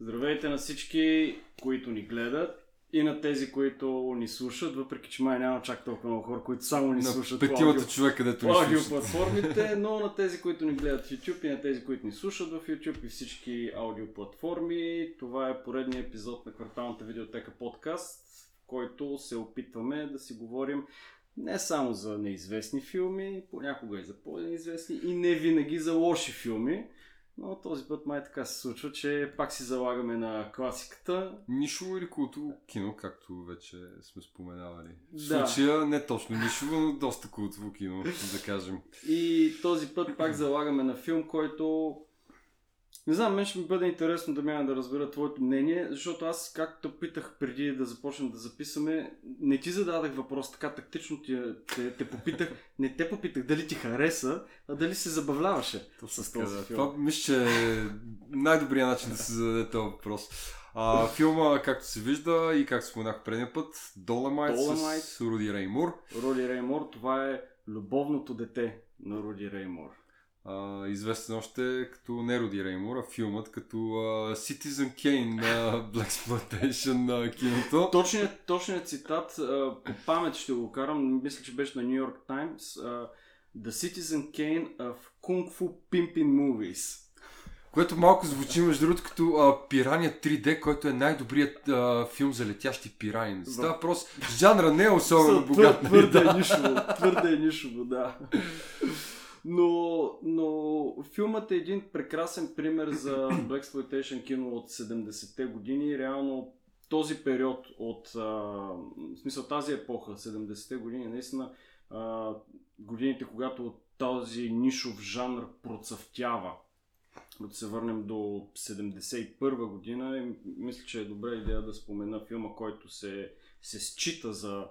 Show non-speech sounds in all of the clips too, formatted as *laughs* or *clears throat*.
Здравейте на всички, които ни гледат и на тези, които ни слушат, въпреки че май няма чак толкова много хора, които само ни на слушат петимата аудио, човека, където ни слушат. аудиоплатформите, *laughs* но на тези, които ни гледат в YouTube и на тези, които ни слушат в YouTube и всички аудиоплатформи. Това е поредният епизод на кварталната видеотека подкаст, в който се опитваме да си говорим не само за неизвестни филми, понякога и за по-неизвестни и не винаги за лоши филми. Но този път май така се случва, че пак си залагаме на класиката. Нишово или култово кино, както вече сме споменавали. В Да. случая не точно нишово, но доста култово кино, да кажем. И този път пак залагаме на филм, който... Не знам, мен ще ми бъде интересно да мя да разбера твоето мнение, защото аз, както питах преди да започнем да записваме, не ти зададах въпрос, така тактично ти, те, те попитах, не те попитах дали ти хареса, а дали се забавляваше с Така, този филм. Това мисля, че е най-добрият начин да се зададе този въпрос. А, филма, както се вижда и както споменах предния път, Доломайт Dolomite. с Руди Реймур. Роди Реймор, това е любовното дете на Роди Реймор. А, известен още като не а филмът като а, Citizen Kane на *laughs* Black Exploitation на киното. Точният, точният цитат, а, по памет ще го карам, мисля, че беше на York Times. а, The Citizen Kane of Kung Fu Pimpin Movies. Което малко звучи, между другото, като а, Пирания 3D, който е най-добрият а, филм за летящи пирани. Става въпрос, жанра не е особено богат. твър- нали? Твърде Да. е нишово, твърде е нишово, да. *laughs* Но, но филмът е един прекрасен пример за *clears throat* Black Exploitation кино от 70-те години. Реално този период от, а, в смисъл тази епоха, 70-те години, наистина а, годините, когато този нишов жанр процъфтява. Като се върнем до 71 година, мисля, че е добра идея да спомена филма, който се, се счита за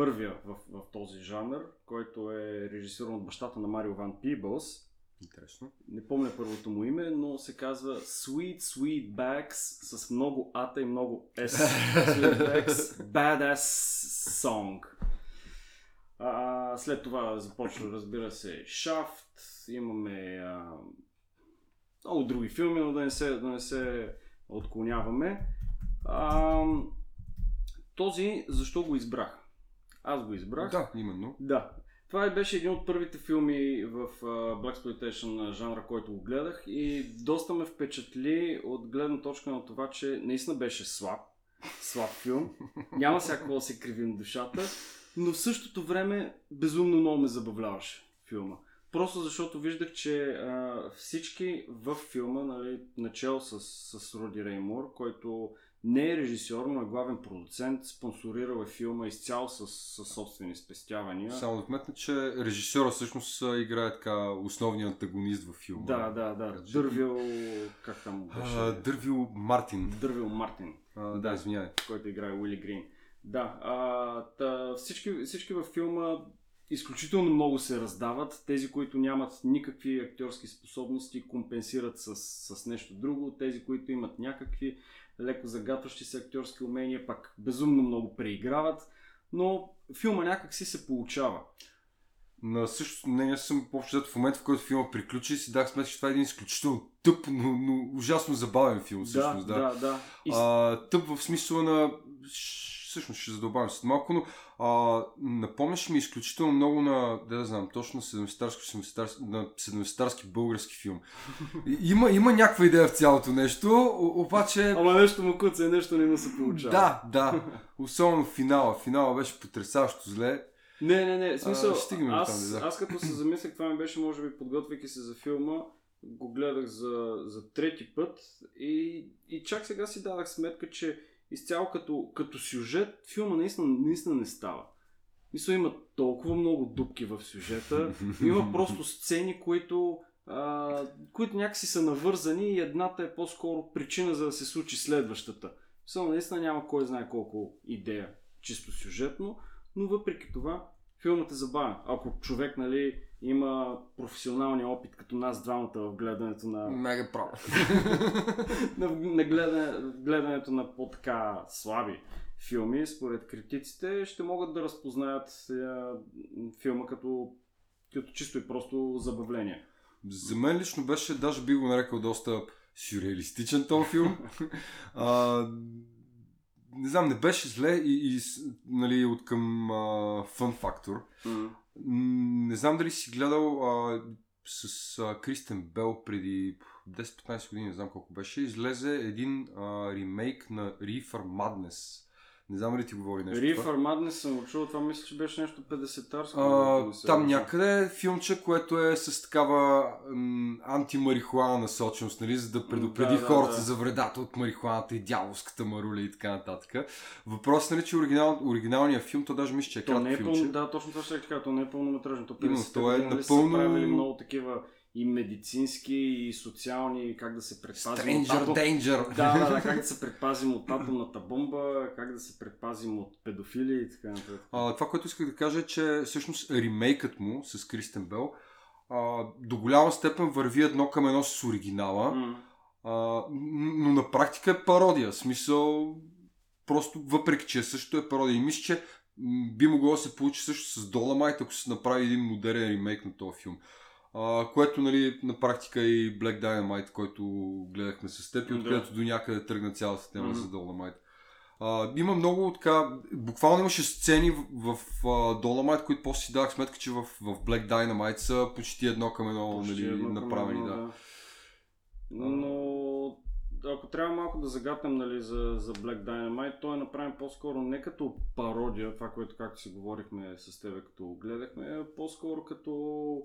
първия в, в този жанр, който е режисиран от бащата на Марио Ван Пибълс. Интересно. Не помня първото му име, но се казва Sweet Sweet Bags с много ата и много S. *laughs* Sweet Bags Badass Song. А, след това започва, разбира се, Shaft, имаме а, много други филми, но да не се, да не се отклоняваме. А, този, защо го избрах? Аз го избрах. Да, именно. Да. Това беше един от първите филми в а, Black Exploitation жанра, който го гледах и доста ме впечатли от гледна точка на това, че наистина беше слаб. Слаб филм. Няма всяко да се кривим душата, но в същото време безумно много ме забавляваше филма. Просто защото виждах, че а, всички в филма, нали, начало с, с Руди Реймур, който не е режисьор, но е главен продуцент, спонсорирал е филма изцяло с, с собствени спестявания. Само да вметна, че режисьора всъщност играе така основния антагонист във филма. Да, да, да. Така че- Дървил, как там беше? А, Дървил Мартин. Дървил Мартин, А, да, извинявай. който играе Уили Грин. Да, а, та, всички, всички във филма изключително много се раздават. Тези, които нямат никакви актьорски способности, компенсират с, с нещо друго. Тези, които имат някакви леко загатващи се актьорски умения, пак безумно много преиграват. Но филма някак си се получава. На същото мнение съм взето в момента, в който филма приключи, си дах сметка, че това е един изключително тъп, но, но ужасно забавен филм. Всъщност, да. да, да. И, А, тъп в смисъла на... Всъщност ще задълбавам след малко, но а, напомняш ми изключително много на, да, да знам, точно 70-тарски, 70-тарски, на 70-тарски български филм. Има, има някаква идея в цялото нещо, обаче... Ама нещо му куца и нещо не му се получава. Да, да. Особено финала. Финала беше потрясаващо зле. Не, не, не. В смисъл, А, аз, дотам, да. аз като се замислях, това ми беше, може би, подготвяйки се за филма, го гледах за, за трети път и, и чак сега си дадах сметка, че изцяло като, като сюжет филма наистина, наистина не става. Мисля, има толкова много дупки в сюжета, *laughs* има просто сцени, които, а, които някакси са навързани и едната е по-скоро причина за да се случи следващата. Мисля, наистина няма кой знае колко идея, чисто сюжетно, но въпреки това филмът е забавен. Ако човек нали, има професионалния опит като нас двамата в гледането на, Мега прав. *laughs* на, на гледане, гледането на по-така слаби филми, според критиците, ще могат да разпознаят е, филма като, като чисто и просто забавление. За мен лично беше, даже би го нарекал доста сюрреалистичен този филм. *laughs* а, не знам, не беше зле и, и нали, от към фън фактор. М. Не знам дали си гледал а, с а, Кристен Бел преди 10-15 години, не знам колко беше, излезе един а, ремейк на Reefer Madness. Не знам дали ти говори нещо. това. Reefer Madness съм чул, това мисля, че беше нещо 50-тарско. А, ако не се там някъде е филмче, което е с такава м, антимарихуана насоченост, нали, за да предупреди Да, да, хората да. за вредата от марихуаната и дяволската маруля и така нататък. Въпросът е, нали, че оригинал, оригиналният филм, то даже мисля, че е То не кратко е филмче. пълно, да, точно това ще кажа, то не е пълнометражно. То Именно, 50 то е години, нали, са напълно- правили много такива и медицински, и социални, как да се предпазим от Stranger атом... Danger. Да, да, да, *laughs* как да се предпазим от атомната бомба, как да се предпазим от педофили и така нататък. А, това, което исках да кажа е, че всъщност ремейкът му с Кристен Бел а, до голяма степен върви едно към едно с оригинала. М. А, но на практика е пародия. В смисъл, просто въпреки, че също е пародия. И мисля, че би могло да се получи също с Dolomite, ако се направи един модерен ремейк на този филм. А, което, нали, на практика и Black Dynamite, който гледахме с теб и Да. откъдето до някъде тръгна цялата тема Мгм. за Dolomite. А, има много така, буквално имаше сцени в, в а, Dolomite, които после си дах сметка, че в, в Black Dynamite са почти едно към едно Почти нали, едно направени. едно, Да. Но ако трябва малко да загатнем нали, за, за Black Dynamite, той е направен по-скоро не като пародия, това, което както си говорихме с тебе, като гледахме, а по-скоро като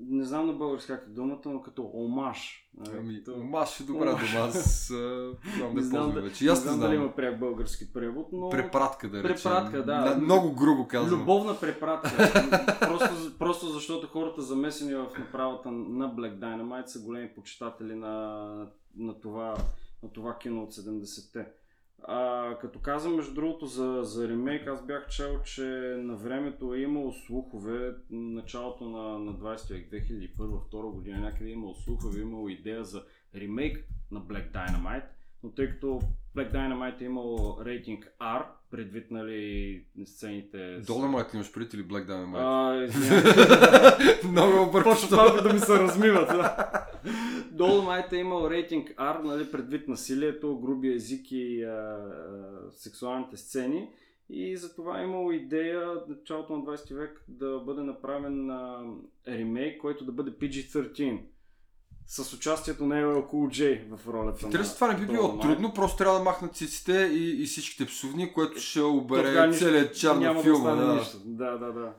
не знам на български как е думата, но като омаж. нали, Ами, като- Маш е добра дума, аз *laughs* знам да знам, да, вече. Аз не знам дали има пряк български превод, но Препратка да речем. Препратка, да. На, много грубо казвам. Любовна препратка. *laughs* просто, просто защото хората замесени в направата на Black Dynamite са големи почитатели на, на, това, на това кино от 70-те. А, като казвам, между другото, за, за ремейк, аз бях чел, че на времето е имало слухове, началото на, на 20 век, 2001-2002 година, някъде е имало слухове, имало идея за ремейк на Black Dynamite, но тъй като Black Dynamite е имал рейтинг R, предвид нали сцените... с- ли имаш предвид или Black Dynamite? А, *laughs* много объркваш. Почват малко да ми се размиват. да. Dolomite е имал рейтинг R, нали, предвид насилието, грубия език и а, а, сексуалните сцени. И затова е имало идея началото на 20 век да бъде направен а, ремейк, който да бъде PG-13. С участието на LL Cool J в ролята Интересно, това не би било трудно, просто трябва да махнат циците и, и всичките псовни, което ще обере целият чар на да филма. остане Да, нищо. Да, да, да.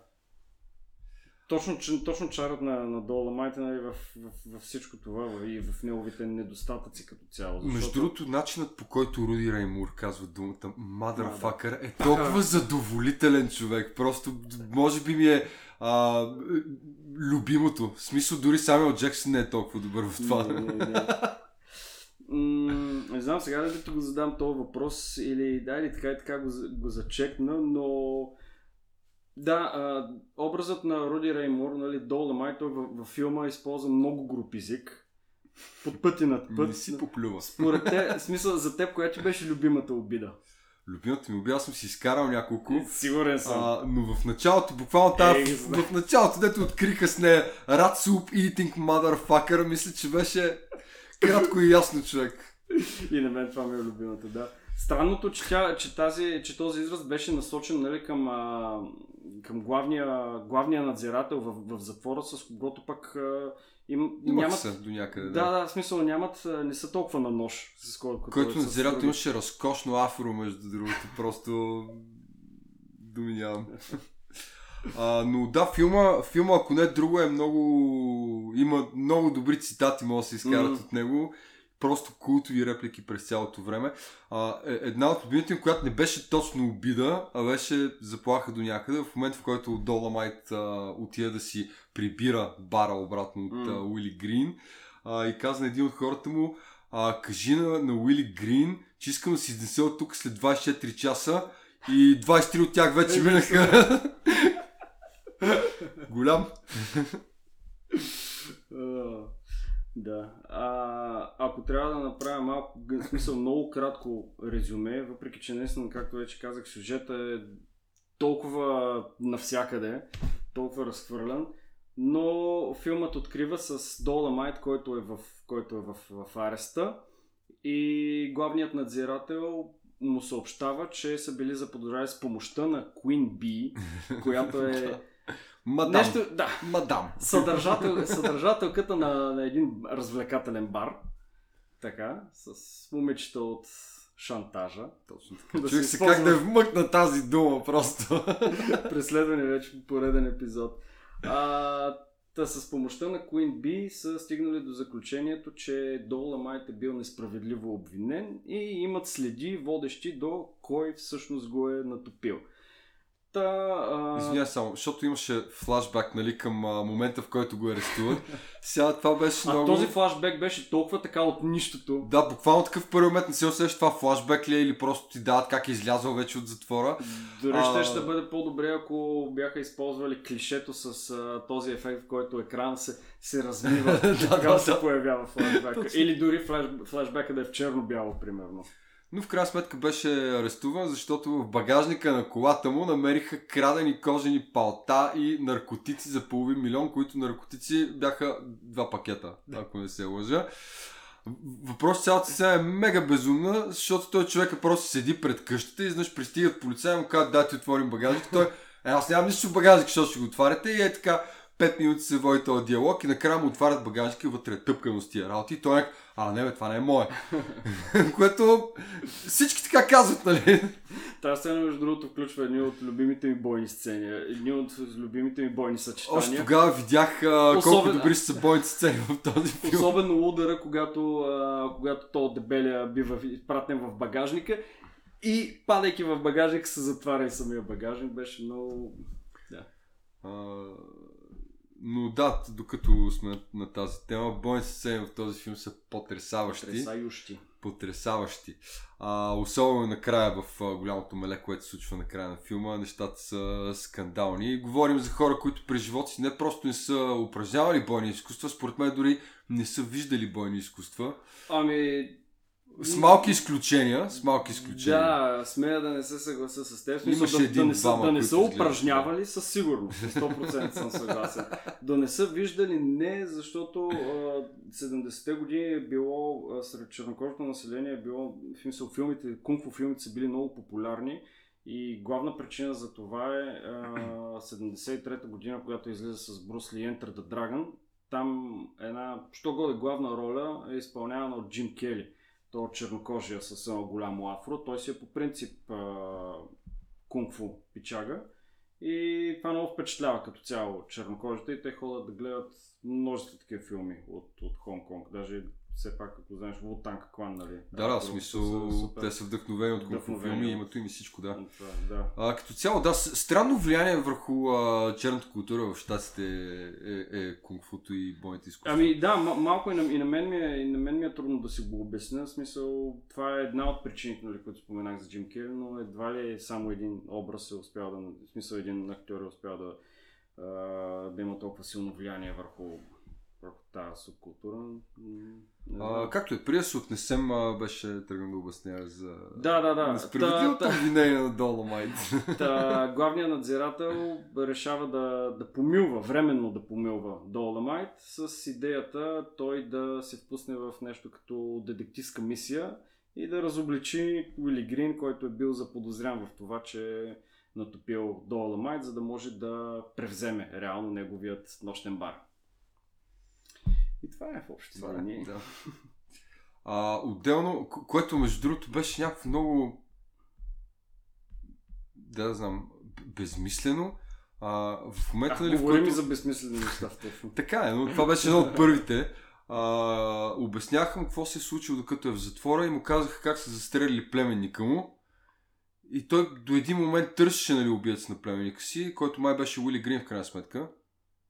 Точно, точно чарът на, на Доломайте нали, в, в, в, всичко това и в неговите недостатъци като цяло. Между другото, начинът по който Руди Реймур казва думата motherfucker е толкова Да. *laughs* задоволителен човек. Просто, може би ми е а, любимото. В смисъл, дори Самуел Джексън не е толкова добър в това. Не, не, не. М, не знам сега дали да го задам този въпрос или да, или така и така го, го зачекна, но да, а, образът на Руди Реймур, нали, Доломай, той във, във филма използва много груп език. Под пъти над Не път. си поплюва. Според те, смисъл за теб, коя ти беше любимата обида? Любимата ми обява съм си изкарал няколко. Сигурен съм. А, но в началото, буквално тази, Ей, в, в началото, дето откриха с нея Rat Soup Eating Motherfucker, мисля, че беше кратко и ясно човек. И на мен това ми е любимата, да. Странното, че, тя, че, тази, че този израз беше насочен нали, към, а, към главния, главния надзирател в, в затвора, с когото пък а, им, нямат... се до някъде. Да, да, в смисъл нямат, не са толкова на нож, с колкото... Който с надзирател други. имаше разкошно афро, между другото. *laughs* Просто думи нямам. А, но да, филма, филма, ако не друго, е много... Има много добри цитати, могат да се изкарат Мгм. от него. Просто култови реплики през цялото време. А, е- една от любимите ми, която не беше точно обида, а беше заплаха до някъде, в момента в който Доломайт а, отида да си прибира бара обратно от М. а, Уили Грин а, и каза на един от хората му, а, кажи на, на Уили Грин, че искам да си изнесе от тук след 24 часа и 23 от тях вече Е, минаха. *laughs* Голям. Да. А, ако трябва да направя малко, в смисъл много кратко резюме, въпреки че наистина, както вече казах, сюжета е толкова навсякъде, толкова разхвърлян, но филмът открива с Доламайт, който е в, който е в, в ареста и главният надзирател му съобщава, че са били заподозрени с помощта на Queen Bee, *laughs* която е Мадам. нещо, да, Мадам. съдържател, *laughs* съдържателката на, на един развлекателен бар. Така, с момичета от шантажа. Точно така. Да Чух се как да вмъкна тази дума просто. *laughs* преследване вече по пореден епизод. А, та с помощта на Queen Bee са стигнали до заключението, че Доломайт е бил несправедливо обвинен и имат следи, водещи до кой всъщност го е натопил. Та, а... Извинявай само, защото имаше флашбак нали, към а, момента, в който го арестуват. Сега това беше а много... този флашбек беше толкова така от нищото. Да, буквално такъв първи момент не се усещаш това флашбек ли е или просто ти дават как е излязъл вече от затвора. Дори А- ще ще бъде по-добре, ако бяха използвали клишето с а, този ефект, в който екран се, се размива. *laughs* Да, тогава да, се да. появява флашбека. Или дори флаш, флашбека да е в черно-бяло, примерно. Но в крайна сметка беше арестуван, защото в багажника на колата му намериха крадени кожени палта и наркотици за половин милион, които наркотици бяха два пакета, ако не се лъжа. Въпрос цялата сега е мега безумна, защото той човека просто седи пред къщата и изнъж пристигат полицаи и му казват да ти отворим багажник. Той, е, аз нямам нищо в багажник, защото ще го отваряте и е така 5 минути се води този диалог и накрая му отварят багажника и вътре е тъпкано с тия работи и той е а не бе, това не е мое. *laughs* Което всички така казват, нали? Тази сцена, между другото, включва едни от любимите ми бойни сцени, едни от любимите ми бойни съчетания. Още тогава видях а, колко Особено- добри са бойните сцени в този филм. Особено удара, когато, а, когато то дебеля бива изпратен в багажника и падайки в багажник се затваря и самия багажник. Беше много... А, но да, докато сме на, на тази тема, бойните сцени в този филм са потрясаващи. Тресающи. потрясаващи. А, особено накрая в а, голямото меле, което се случва накрая на филма, нещата са скандални. И говорим за хора, които през живота си не просто не са упражнявали бойни изкуства, според мен дори не са виждали бойни изкуства. Ами, С малки изключения, с малки изключения. Да, смея да не се съглася с теб. Имаше да, един, да не са, да не са упражнявали със сигурност. 100% съм съгласен. Да не са виждали не, защото а, 70-те години е било а, сред чернокожото население е било, в филмите, кунг-фу филмите са били много популярни и главна причина за това е а, 73-та година, когато излиза с Брус Ли Enter the Dragon. Там една, що годе главна роля е изпълнявана от Джим Кели то чернокожия с едно голямо афро. Той си е по принцип кунг-фу пичага. И това много впечатлява като цяло чернокожите и те ходят да гледат множество такива филми от, от Хонг-Конг. Даже все пак, ако знаеш, Вултанг Клан, нали? Да, да, смисъл, са супер. те са вдъхновени от кунг филми, от- имат им и всичко, да. Това, да. А, като цяло, да, странно влияние върху а, черната култура в щатите е, е, е кунг-футо и бойните изкуства. Ами да, м- малко и на, и, на мен ми е, и на мен ми е трудно да си го обясня. В смисъл, това е една от причините, нали, които споменах за Джим Кери, но едва ли само един образ е успял да... В смисъл, един актьор е успял да, а, да има толкова силно влияние върху, върху тази субкултура. Не А, както преди да се отнесем, а, беше тръгнал да обяснява за Да, да, да. несправедливото обвинение на Доломайт. *laughs* Та, главният надзирател решава да, да помилва, временно да помилва Доломайт с идеята той да се впусне в нещо като детективска мисия и да разобличи Уили Грин, който е бил заподозрян в това, че е натопил Доломайт, за да може да превземе реално неговият нощен бар. И това е в общи Това е, линии. да. А, отделно, ко- което между другото беше някакво много да, знам, безмислено. А, в момента, А, нали, в който... за безсмислени неща. Така е, но това беше едно от първите. А, обясняха му какво се е случило докато е в затвора и му казаха как са застрелили племенника му. И той до един момент търсеше нали, убиец на племенника си, който май беше Уили Грин в крайна сметка.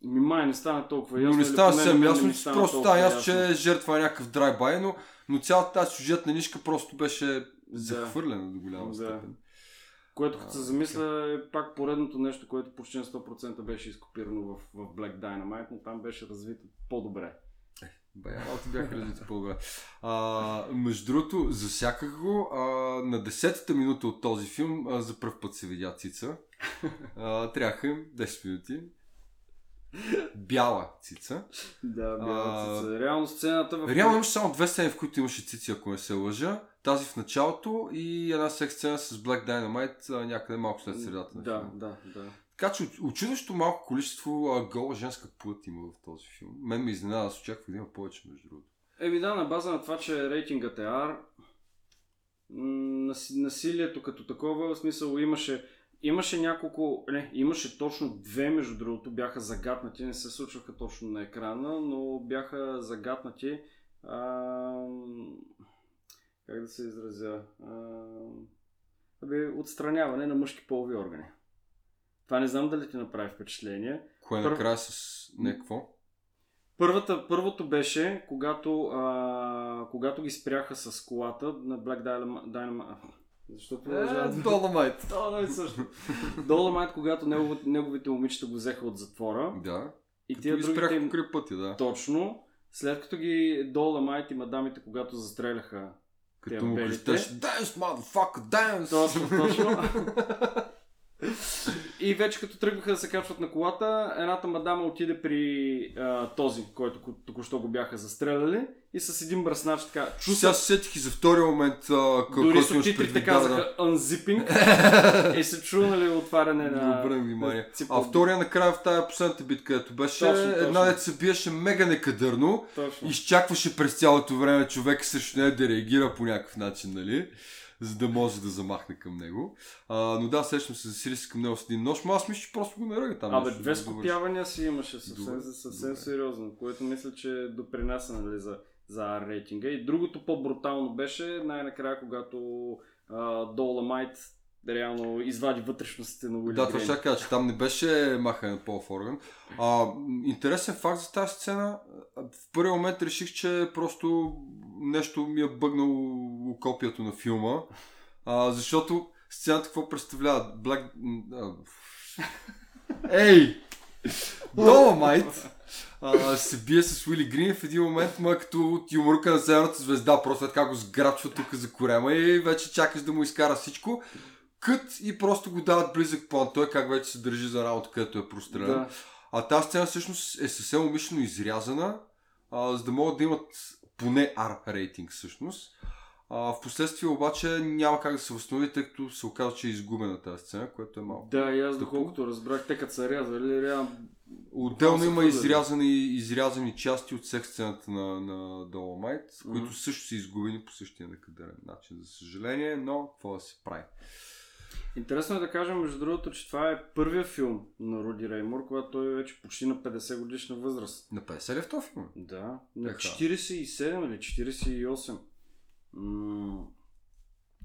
Ми май не стана толкова ясно. Но не става съвсем ясно, че просто става ясно, че жертва е някакъв драйбай, но, но цялата тази сюжетна нишка просто беше захвърлена до голяма Да. степен. Което като се замисля е пак поредното нещо, което почти на 100% беше изкопирано в, в Black Dynamite, но там беше развито по-добре. Бая, малко бяха развити по-добре. А, между другото, засяках го а, на 10-та минута от този филм а, за първ път се видя Цица. *laughs* А, трябваха им 10 минути. Бяла цица. Да, бяла цица. Реално сцената в... Реално имаше само две сцени, в които имаше цици, ако не се лъжа. Тази в началото и една секс сцена с Black Dynamite някъде малко след средата на Да, да, да. Така че оч- очудващо малко количество а, гола женска плът има в този филм. Мен ме изненада, аз очаквах да има повече, между другото. Еми да, на база на това, че рейтингът е R, насилието като такова, в смисъл имаше, имаше няколко, не, имаше точно две, между другото, бяха загатнати, не се случваха точно на екрана, но бяха загатнати, а, как да се изразя, а, абе, отстраняване на мъжки полови органи. Това не знам дали ти направи впечатление. Кое Първо- накрая с някакво? Първата, първото беше, когато, а, когато ги спряха с колата на Black Dynamite. Защо продължават? Доломайт. *laughs* Да, не също. *laughs* Доломайт, когато неговите, неговите момичета го взеха от затвора. Да. И Тия тия ги другите им... пътя, да. Точно. След като ги Доломайт и мадамите, когато застреляха Като тия му белите. крещеш, dance, motherfucker, dance! Точно, точно. *laughs* И вече като тръгнаха да се качват на колата, едната мадама отиде при а, този, който ко- току-що го бяха застреляли и с един бръснач така чу Сега се сетих и за втория момент, а, к- Дори субтитрите предвид. Да, казаха unzipping *laughs* и се чу нали, отваряне на... Обърнах внимание. А втория накрая в тази последната битка, където беше Точно, точно. една дет се биеше мега некадърно, Точно. изчакваше през цялото време човек срещу нея да реагира по някакъв начин, нали? За да може да замахне към него. А, но да, сещам се, засили се към него с един нож, но аз мисля, че просто го наръга там. Абе, две скопявания си имаше съвсем, Добре, съвсем добре. сериозно, което мисля, че допринася нали, за, за рейтинга. И другото по-брутално беше най-накрая, когато а, Доломайт реално извади вътрешностите на Уили Да, това ще кажа, че там не беше махане на полов орган. А, интересен факт за тази сцена. В първи момент реших, че просто нещо ми е бъгнало копието на филма. А, защото сцената какво представлява? Black... *laughs* Ей! Доломайт! А, се бие с Уили Грин в един момент, ма като от юморка на Северната звезда, просто е така го сграчва тук за корема и вече чакаш да му изкара всичко. Кът и просто го дават близък план. Той как вече се държи за работа, където е прострелян. Да. А тази сцена всъщност е съвсем умишлено изрязана, а, за да могат да имат поне R рейтинг всъщност. А, в последствие обаче няма как да се възстанови, тъй като се оказа, че е изгубена тази сцена, което е малко. Да, и аз доколкото разбрах, те като са рязали, реално... Отделно има изрязани, изрязани части от секс сцената на, на Dolomite, Мгм. които също са изгубени по същия некадърен начин, за съжаление, но какво да се прави. Интересно е да кажем, между другото, че това е първия филм на Руди Реймор, когато той е вече почти на 50 годишна възраст. На 50 ли е в този филм? Да, на Така. 47 или 48. М-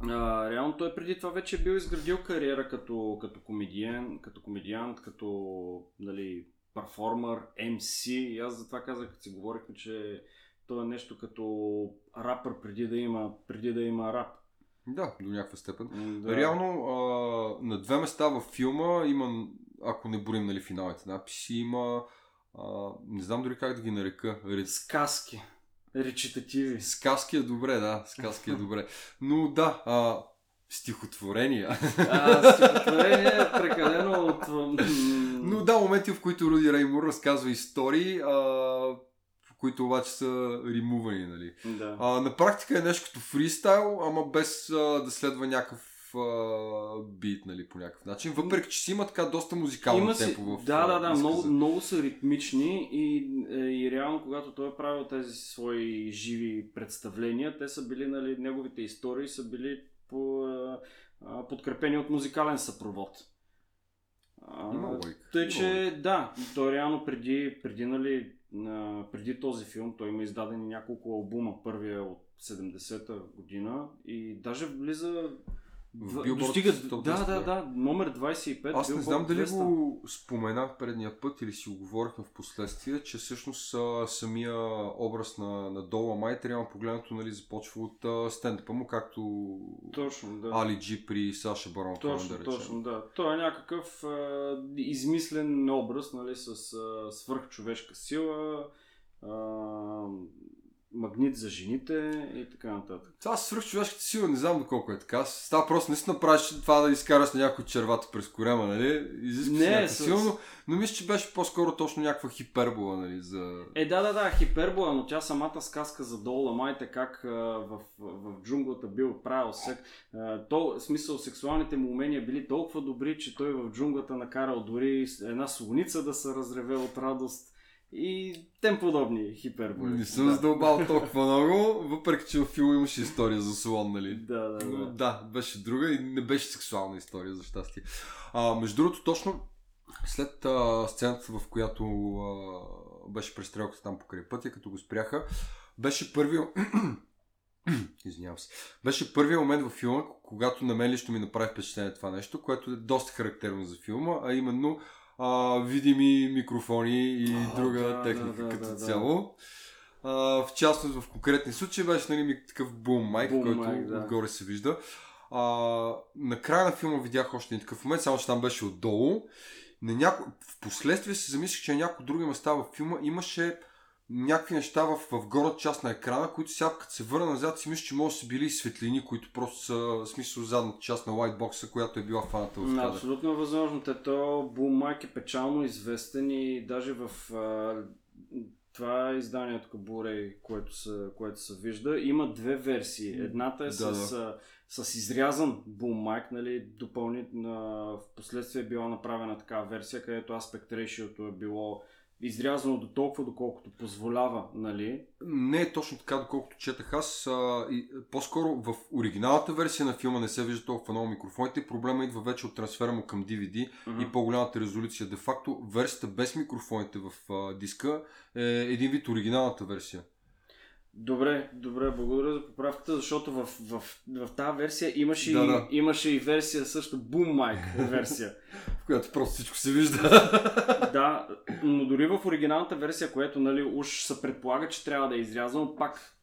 а, реално той преди това вече е бил изградил кариера като, като комедиен, като комедиант, като нали, перформер, MC. И аз затова казах, като си говорихме, че той е нещо като рапър преди да има, преди да има рап. Да, до някаква степен. Да. Реално а, на две места във филма има, ако не борим нали, финалните написи, има а, не знам дори как да ги нарека. Ред... Сказки. Речитативи. Сказки е добре, да, сказки е добре. Но да, а, стихотворения. А, стихотворение е прекалено от... Но да, моменти, в които Руди Реймур разказва истории, а, които обаче са римувани, нали. Да. А, на практика е нещо като фристайл, ама без а, да следва някакъв бит, нали, по някакъв начин. Въпреки, че си има така доста музикално Има си, темпо в да, да, да, изказа. много, много са ритмични и, е, и реално, когато той е правил тези свои живи представления, те са били, нали, неговите истории са били по, а, подкрепени от музикален съпровод. А. Тъй, че да, той реално преди, преди, нали, а, преди този филм, той има издадени няколко албума. Първия от 70-та година и даже влиза В Billboard достига, 100, да, да, да. номер 25. Аз не знам дали 200. го споменах предния път или си го говорихме в последствие, че всъщност а, самия образ на, на Доломайт, реално погледнато, нали, започва от а, стендъпа му, както Точно, да. Али Джи при Саша Барон Точно, да речем. точно, да. Той е някакъв а, измислен образ, нали, с а, свърхчовешка сила, а, магнит за жените и така нататък. Това свърх човешката сила, не знам доколко е така. Става просто наистина правиш това да изкараш на някой червата през корема, нали? Изисква Не, се с- сила, но, мисля, че беше по-скоро точно някаква хипербола, нали? За... Е, да, да, да, хипербола, но тя самата сказка за Дола Майте, как а, в, в, в джунглата бил правил сек. А, то, в смисъл, сексуалните му умения били толкова добри, че той в джунглата накарал дори една слоница да се разреве от радост и тем подобни хиперболи. Не съм да. задълбал толкова много, въпреки че в филма имаше история за слон, нали? Да, да, Но, да. да, беше друга и не беше сексуална история, за щастие. А, между другото, точно след а, сцената, в която а, беше престрелката там покрай пътя, като го спряха, беше първият... *clears throat* Извинявам се. Беше първият момент във филма, когато на мен лично ми направи впечатление това нещо, което е доста характерно за филма, а именно а, видими микрофони и А, друга да, техника да, да, като да, цяло. А, в частност в конкретни случаи беше нали, такъв бум майк, който да. отгоре се вижда. А, накрая на филма видях още един такъв момент, само че там беше отдолу. На няко... В последствие се замислих, че на някои други места във филма имаше някакви неща в, в горната част на екрана, които сега като се върна назад си мисля, че може да са били и светлини, които просто са в смисъл задната част на лайтбокса, която е била фаната в кадър. Абсолютно е възможно. Те то Бум Майк е печално известен и даже в а, това е изданието Бурей, което се, което се вижда. Има две версии. Едната е Да, с, а, с изрязан Бум Майк, нали, допълнително в последствие е била направена такава версия, където аспект ratio е било изрязано до толкова, доколкото позволява, нали? Не е точно така, доколкото четах аз. А, и, по-скоро в оригиналната версия на филма не се вижда толкова много микрофоните. Проблема идва вече от трансфера му към DVD и по-голямата резолюция. Де факто, версията без микрофоните в а, диска е един вид оригиналната версия. Добре, добре, благодаря за поправката, защото в, в, в тази версия имаше, Да, и, да. имаше и версия също Boom Mic версия. *laughs* В която просто всичко се вижда. *laughs* да, но дори в оригиналната версия, което нали, уж се предполага, че трябва да е изрязано, пак,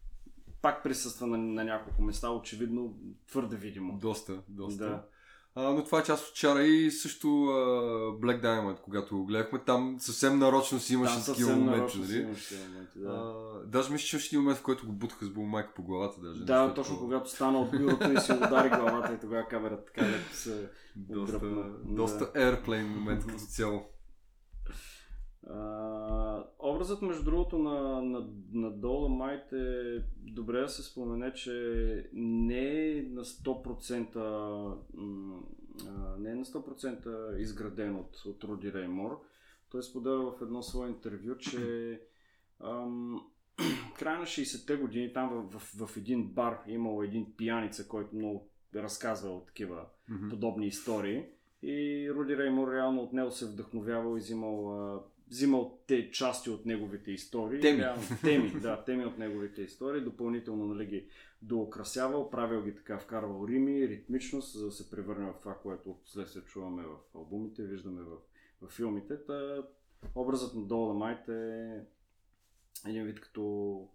пак присъства на, на няколко места, очевидно твърде видимо. доста, доста. Да. А, но това е част от чара и също а, Black Diamond, когато го гледахме, там съвсем нарочно си имаше такива моменти, нали? такива моменти, да. А, даже мисля, че имаше един момент, в който го бутаха с булмайка по главата. Даже, Да, точно такова. когато стана от бюрото и си удари главата и тогава камерата така леко се... Доста, отдръпна. доста Да. airplane момент като цяло. А, образът, между другото, на, на, на Dolomite е добре да се спомене, че не е на 100%, м, а, не е на 100% изграден от, от Руди Реймор. Той споделя в едно свое интервю, че ам, *clears throat* края на 60-те години там в, в, в един бар е имало един пияница, който много разказвал такива Мгм. подобни истории. И Руди Реймор реално от него се вдъхновявал и взимал, а, взимал те части от неговите истории. Теми. Реално, теми, *laughs* да, теми от неговите истории. Допълнително нали, ги доукрасявал, правил ги така, вкарвал рими, ритмичност, за да се превърне в това, което последствие чуваме в албумите, виждаме в, в филмите. Та, образът на Доломайт е един вид като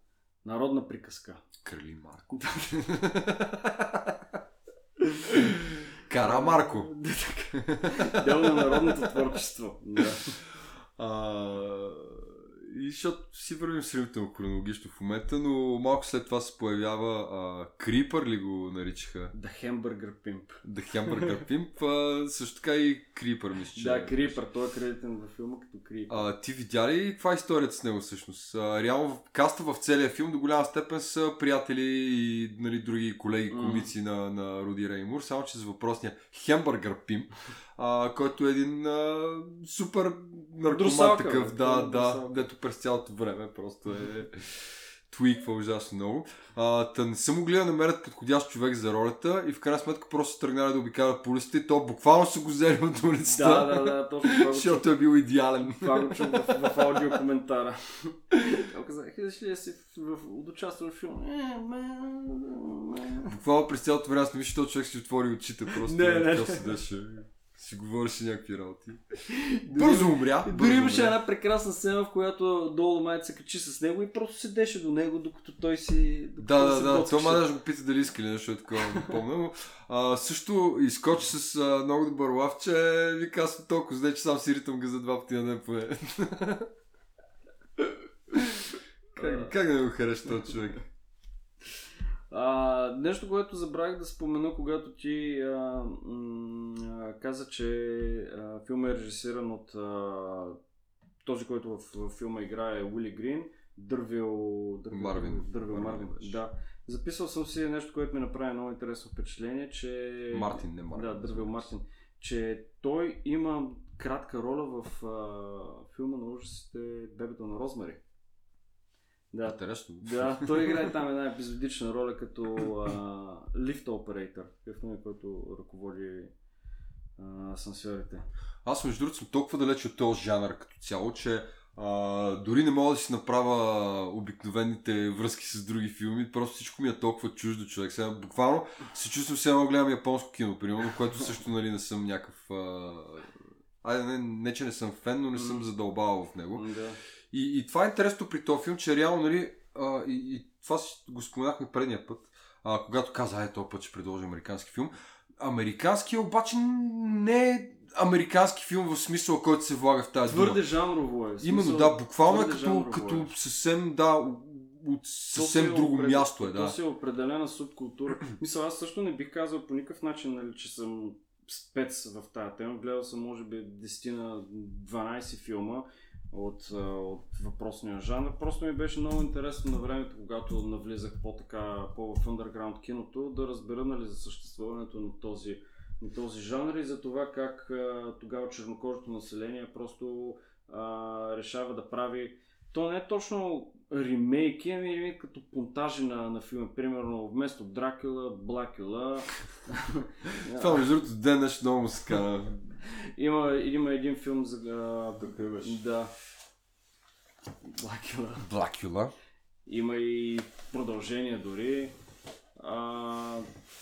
народна приказка. Крали Марко. Кара Марко. *laughs* Дело на народното творчество. Да. А, и защото си вървим сравнително хронологично в момента, но малко след това се появява а, Крипър ли го наричаха? The Hamburger Pimp. The Hamburger *laughs* Pimp, а, също така и Крипър, мисля, че. Да, Крипър. Той е кредитен във филма като Крипър. А, ти видя ли каква е историята с него всъщност? А, реално каста в целия филм до голяма степен са приятели и нали, други колеги комици на, на Руди Реймур, само че за въпросния Хембъргър Пимп, а, който е един а, супер наркоман Друсалка, такъв, бе. да, е да, друсалка. дето през цялото време просто е твиква ужасно много. А, та не са могли да намерят подходящ човек за ролята и в крайна сметка просто тръгнали да обикалят по улиците и то буквално са го взели от улицата. Да, да, да, точно това. *laughs* Защото е бил идеален. Това го чух в, в аудио коментара. *laughs* Той каза, искаш ли си в, в, да участваш в филм? Е. Буквално през цялото време аз не виждам, че човек си отвори очите, просто Не, не, не. Си говореше някакви работи. Бързо умря. Дори имаше една прекрасна сцена, в която Долу Майт се качи с него и просто седеше до него, докато той си... докато Да, да, да. Това даже го пита дали иска ли нещо е такова, не помня. А, също изкочи с а, много добър лав, че вика аз съм толкова зле, че сам си ритам ga за два пъти на ден поне. Как, как да го харесва този човек? А, нещо, което забравих да спомена, когато ти а, м- каза, че а, филмът е режисиран от а, този, който в, в филма играе Уили Грин, Дървил, Дървил Марвин. Дървил Марвин Марвин. Да. Записал съм си нещо, което ми направи много интересно впечатление, че... Мартин, не Марвин. Да, Дървил Мартин. Че той има кратка роля в а, филма на ужасите Бебето на Розмари. Да, Интересно. да, той играе там една епизодична роля като а, лифт оператор, номер, който ръководи асансьорите. Аз между другото съм толкова далеч от този жанр като цяло, че а, дори не мога да си направя обикновените връзки с други филми, просто всичко ми е толкова чуждо човек. Сега буквално се чувствам все едно гледам японско кино, примерно, което също нали, не съм някакъв... А... Айде, не, не, че не съм фен, но не съм задълбавал в него. Да. И, и това е интересно при този филм, че реално, нали, а, и, и това го споменахме предния път, а, когато каза, ай, този път ще предложи американски филм. Американски обаче не е американски филм в смисъл, който се влага в тази Твърде дума. жанрово е. Именно, да, буквално е като, като е. съвсем, да, от То съвсем си е друго опред- място е, да. То си е определена субкултура. *clears throat* Мисля, аз също не бих казал по никакъв начин, нали, че съм спец в тази тема. Гледал съм, може би, 10 на 12 филма от, от въпросния жанр. Просто ми беше много интересно на времето, когато навлизах по-така, по-в underground киното, да разбера нали, за съществуването на този, на този жанр и за това как тогава чернокожото население просто а, решава да прави то не е точно ремейки, ами като понтажи на, на филми. Примерно вместо Дракула, Блакула. *laughs* Това между другото ден нещо много му се има, има един филм за... беше? Да. Блакула. Блакюла. Има и продължение дори. А,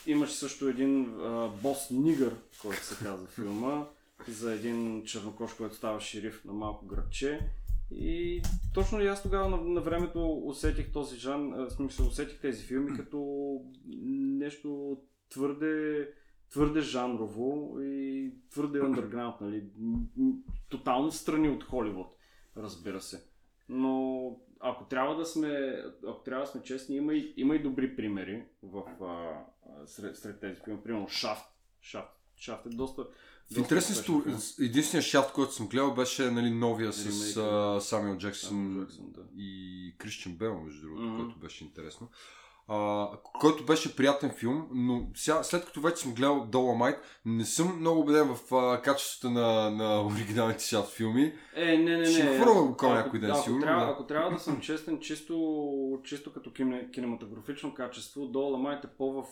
имаше също един а, бос Нигър, който се казва филма, за един чернокош, който става шериф на малко градче. И точно и аз тогава на, на времето усетих този жан, смисъл усетих тези филми като нещо твърде, твърде жанрово и твърде underground, нали? Тотално страни от Холивуд, разбира се. Но ако трябва да сме, ако трябва да сме честни, има и, има и добри примери в, а, сред, сред тези филми. Примерно Шафт. Шафт. Шафт е доста. В филм. единственият шафт, който съм гледал, беше нали, новия с а, Самюел Джексън да. и Кристиан Бел, между другото, Мгм. който беше интересно. А, който беше приятен филм, но сега, след като вече съм гледал Dolomite, не съм много убеден в а, качеството на, на оригиналните шафт филми. Е, не, не, не. Ще хвърля го Ако- някой ден, ако, сигурно, Трябва, да. ако трябва да съм честен, чисто, чисто като кине, кинематографично качество, Доломайт е по-в,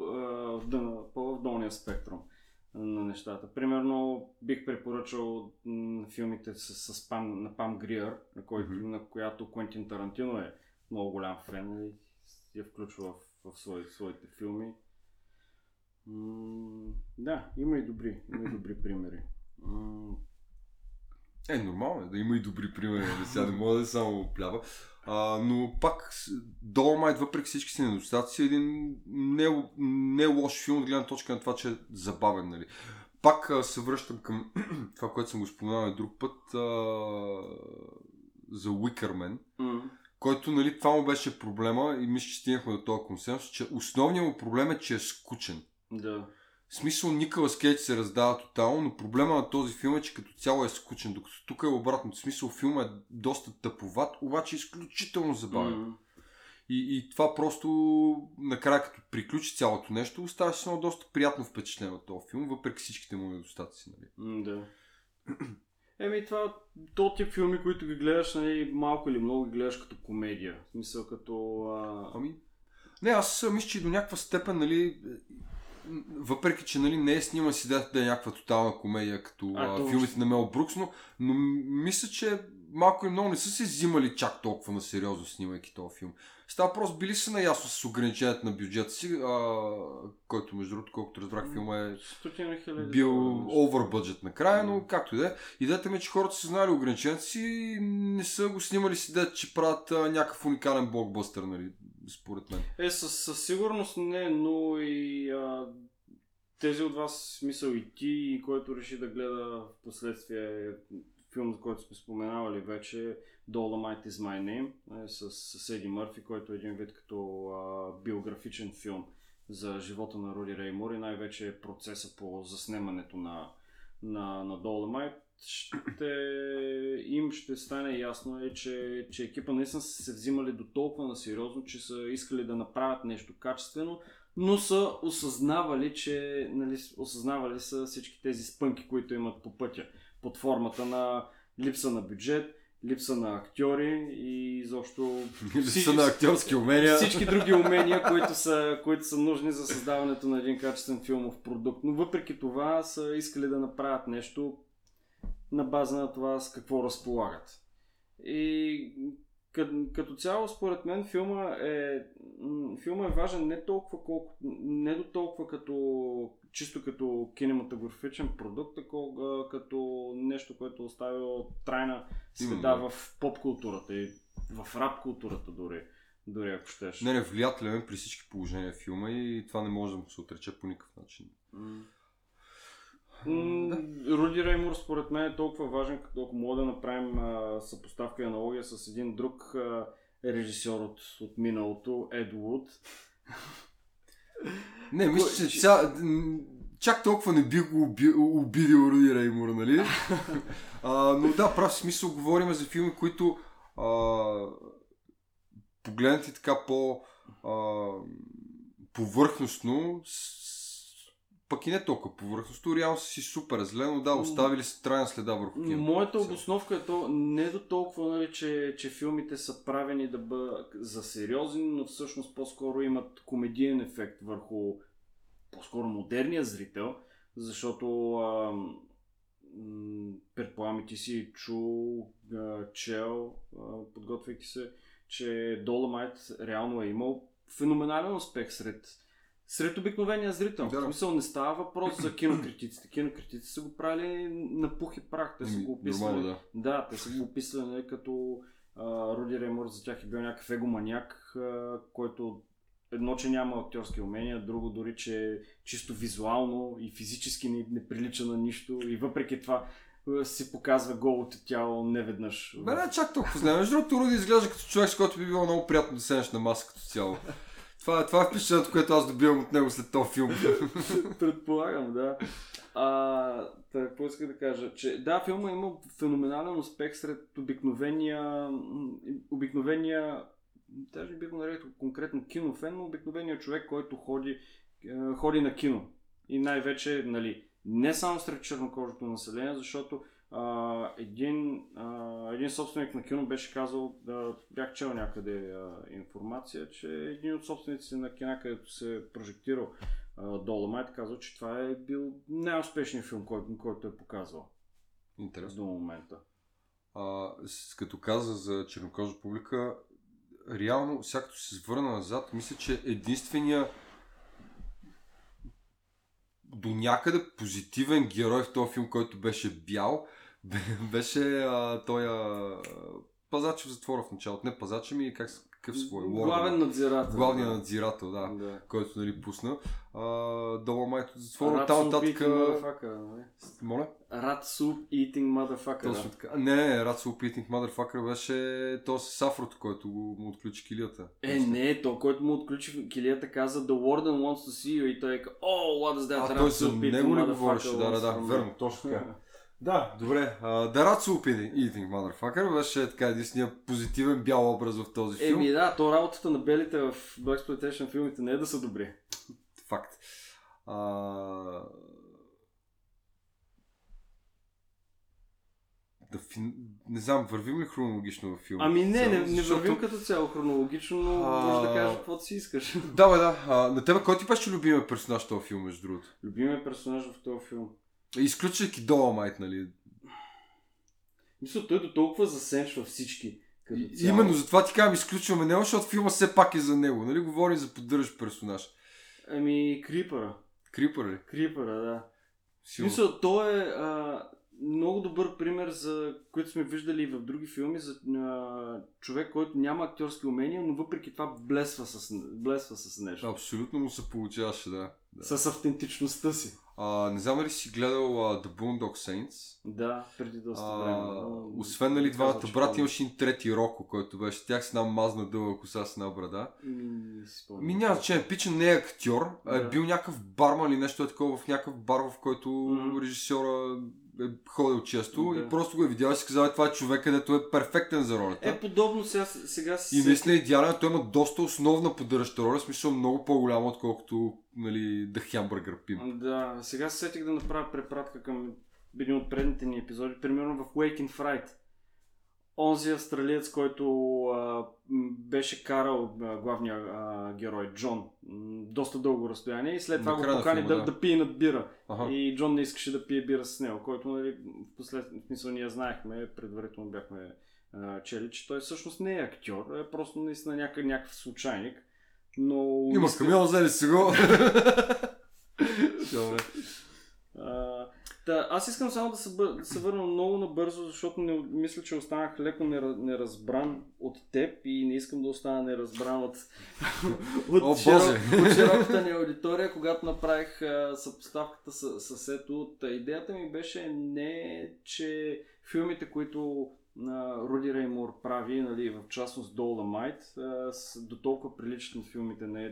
а, в дъна- по-в долния спектрум на нещата. Примерно бих препоръчал м, филмите с, с Пам, на Пам Гриер, на, който, Мгм. на която Куентин Тарантино е много голям фен и я включва в, в свои, своите филми. М, да, има и добри, има и добри *laughs* примери. М, Е, нормално е да има и добри примери, да сега не мога да само плява. А, но пак Dolomite, въпреки всички си недостатъци, е един не, не лош филм от гледна точка на това, че е забавен. Нали. Пак а, се връщам към *clears throat* това, което съм го споменал и друг път а, за Уикърмен, м. който нали, това му беше проблема и мисля, че стигнахме до този консенсус, че основният му проблем е, че е скучен. Да. В смисъл Николас Кейдж се раздава тотално, но проблема на този филм е, че като цяло е скучен, докато тук е обратно. В смисъл филма е доста тъповат, обаче изключително забавен. М. И, и това просто накрая като приключи цялото нещо, оставаш с едно доста приятно впечатление от този филм, въпреки всичките му недостатъци. Нали? М, Да. *clears throat* Еми това, то тип филми, които ги гледаш, нали, малко или много ги гледаш като комедия. В смисъл като... А... Ами, не, аз мисля, че до някаква степен, нали, въпреки, че нали, не е снима си да е някаква тотална комедия, като А, а, филмите на Мел Брукс, но, но мисля, че малко и много не са се взимали чак толкова на сериозно снимайки този филм. Става просто били са наясно с ограничението на бюджета си, а, който между другото, колкото разбрах, филма е бил овър бъджет накрая, но както и да е. Идеята ми е, че хората са знали ограниченията си и не са го снимали си да, че правят а, някакъв уникален блокбъстър, нали, според мен. Е, със, със сигурност не, но и а, тези от вас, смисъл и ти, и който реши да гледа в последствие филм, за който сме споменавали вече, Dolomite is my name, е, с, с Еди Мърфи, който е един вид като а, биографичен филм за живота на Руди Реймор и най-вече процеса по заснемането на, на, на Dolomite ще им ще стане ясно е, че, че екипа наистина са се взимали до толкова на сериозно, че са искали да направят нещо качествено, но са осъзнавали, че нали, осъзнавали са всички тези спънки, които имат по пътя, под формата на липса на бюджет, липса на актьори и изобщо *laughs* липса на актьорски умения. Всички други умения, които са, които са нужни за създаването на един качествен филмов продукт. Но въпреки това са искали да направят нещо на база на това с какво разполагат. И като, цяло, според мен, филма е, филма е важен не толкова колко, не до толкова като чисто като кинематографичен продукт, такова като нещо, което оставя трайна следа в поп културата и в рап културата дори. Дори ако щеш. Не, не, влиятелен при всички положения филма и това не може да му се отрече по никакъв начин. Mm. Руди Реймур според мен е толкова важен, като ако мога да направим а, съпоставка и аналогия с един друг а, режисьор от, от миналото, Ед Вуд. Не, мисля, че ця... чак толкова не бих го уби... обидил Руди Реймур, нали? а, но да, прав смисъл говорим за филми, които а, погледнати така по а, повърхностно пък и не толкова. Повърхностно, реално си супер зле, но да, оставили се трайна следа върху кино. Моята обосновка е то не до толкова, нали, че, че филмите са правени да бъдат за сериозни, но всъщност по-скоро имат комедиен ефект върху по-скоро модерния зрител, защото а, предполагам ти си чул, а, чел, а, подготвяйки се, че Доломайт реално е имал феноменален успех сред сред обикновения зрител. Да. В смисъл не става въпрос за кинокритиците. Кинокритиците са го правили на пух и прах. Те са го описали. Нормално, да. да, те са го описали нали, като а, Руди Реймор за тях е бил някакъв егоманяк, а, който едно, че няма актьорски умения, друго дори, че чисто визуално и физически не, не прилича на нищо и въпреки това си показва голото тяло неведнъж. Бе, не, чак толкова знае. Между другото, Руди изглежда като човек, с който би било много приятно да седнеш на маса като цяло. Това, това е впечатлението, което аз добивам от него след този филм. *laughs* Предполагам, да. А, какво иска да кажа? Че да, филма има феноменален успех сред обикновения, обикновения даже бих го нарекал конкретно кинофен, но обикновения човек, който ходи, е, ходи на кино. И най-вече, нали, не само сред чернокожото население, защото а, един, а, един собственик на кино беше казал, да, бях чел някъде а, информация, че един от собствениците на кина, където се е прожектирал Доломайт, казал, че това е бил най-успешният филм, който, който е показвал. Интересно. До момента. А, като каза за чернокожа публика, реално, всякато се върна назад, мисля, че единствения до някъде позитивен герой в този филм, който беше бял, *laughs* беше а, той а, пазач в затвора в началото. Не пазач, ми как, какъв свой? Главен надзирател. Главният надзирател, да, да. който нали пусна. Долу майто от затвора. Там нататък... Нали? Моля? Rat Soup Eating Motherfucker. Точно така. Не, не, Rat Soup Eating Motherfucker беше то с Сафрото, който му отключи килията. Е, не, то, който му отключи килията каза The Warden wants to see you и той е Oh, what is that? А, той за него ли говореше? Да, да, да, верно, точно така. *laughs* Да, добре. Uh, The Ratsu Eating Motherfucker беше така единствения позитивен бял образ в този филм. Еми да, то работата на белите в Black Exploitation филмите не е да са добри. Факт. Uh... Да фин... Не знам, вървим ли хронологично в филма? Ами не, не, не защото... вървим като цяло хронологично, но а... може да кажеш каквото си искаш. Да, бе, да. А, на тебе кой ти беше любимия персонаж в този филм, между другото? Любимия персонаж в този филм? Изключвайки Доломайт, нали? Мисля, той до толкова засенчва всички. Като цяло. Именно, затова ти казвам, изключваме него, защото филма все пак е за него. Нали? Говори за поддържащ персонаж. Ами, Крипъра. Крипър ли? Крипъра, да. Силно. Мисля, той е... А... много добър пример, за който сме виждали и в други филми, за а, човек, който няма актьорски умения, но въпреки това блесва с, блесва с нещо. Абсолютно му се получаваше, да. да. С автентичността си. А, не знам дали си гледал uh, The Boondock Saints. Да, преди доста А, време. но- освен нали двамата че помня. имаше един трети Роко, който беше тях с една мазна дълга коса с една брада. Ми. Ми няма значение, пича не е актьор, а е бил някакъв барман или нещо е такова в някакъв бар, в който Мгм. режисьора ходил често Да. и просто го е видял и си казал, «Е, това е човек, където е перфектен за ролята. Е, подобно сега, сега си... И наистина е идеален, той има доста основна поддържаща роля, смисъл много по-голяма, отколкото нали, The Hamburger Pimp. Да, сега се сетих да направя препратка към един от предните ни епизоди, примерно в Waking Fright. Онзи австралиец, който а, беше карал а, главния а, герой, Джон, доста дълго разстояние и след това го покани да, да. да пие над бира. Ага. И Джон не искаше да пие бира с него, който нали, в послед... в смисъл ние знаехме, предварително бяхме а, чели, че той всъщност не е актьор, е просто наистина някакъв, някакъв случайник. Но Има иска- камион, взели си го. *laughs* А, да, аз искам само да се, да се върна много набързо, защото не, мисля, че останах леко нера- неразбран от теб и не искам да остана неразбран от, *laughs* от, О, широк, от широката ни аудитория, когато направих а, съпоставката с, с ето. Та, идеята ми беше не, че филмите, които а, Руди Реймор прави, нали, в частност с, до толкова приличат на филмите на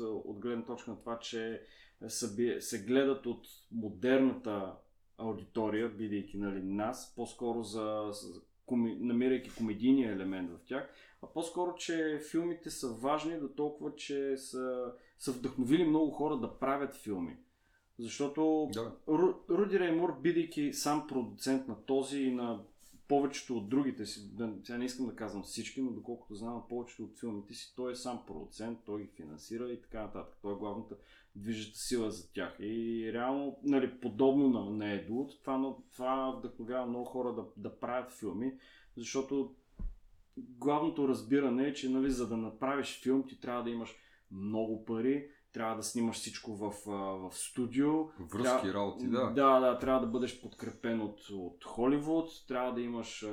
а, от гледна точка на това, че се, се гледат от модерната аудитория, бидейки нали, нас, по-скоро за, за коми, намирайки комедийния елемент в тях, а по-скоро, че филмите са важни до толкова, че са, са вдъхновили много хора да правят филми. Защото Да. Ру, Руди Реймур, бидейки сам продуцент на този и на повечето от другите си, да, сега не искам да казвам всички, но доколкото знам повечето от филмите си, той е сам продуцент, той ги финансира и така нататък. Той е главната движеща сила за тях. И реално, нали, подобно на, Едуд, това, но- това вдъхновява много хора да, да правят филми, защото главното разбиране е, че нали, за да направиш филм, ти трябва да имаш много пари, трябва да снимаш всичко в, в студио, Връзки, Трябва- работи, да. Да, да, трябва да бъдеш подкрепен от, от Холивуд, трябва да имаш а,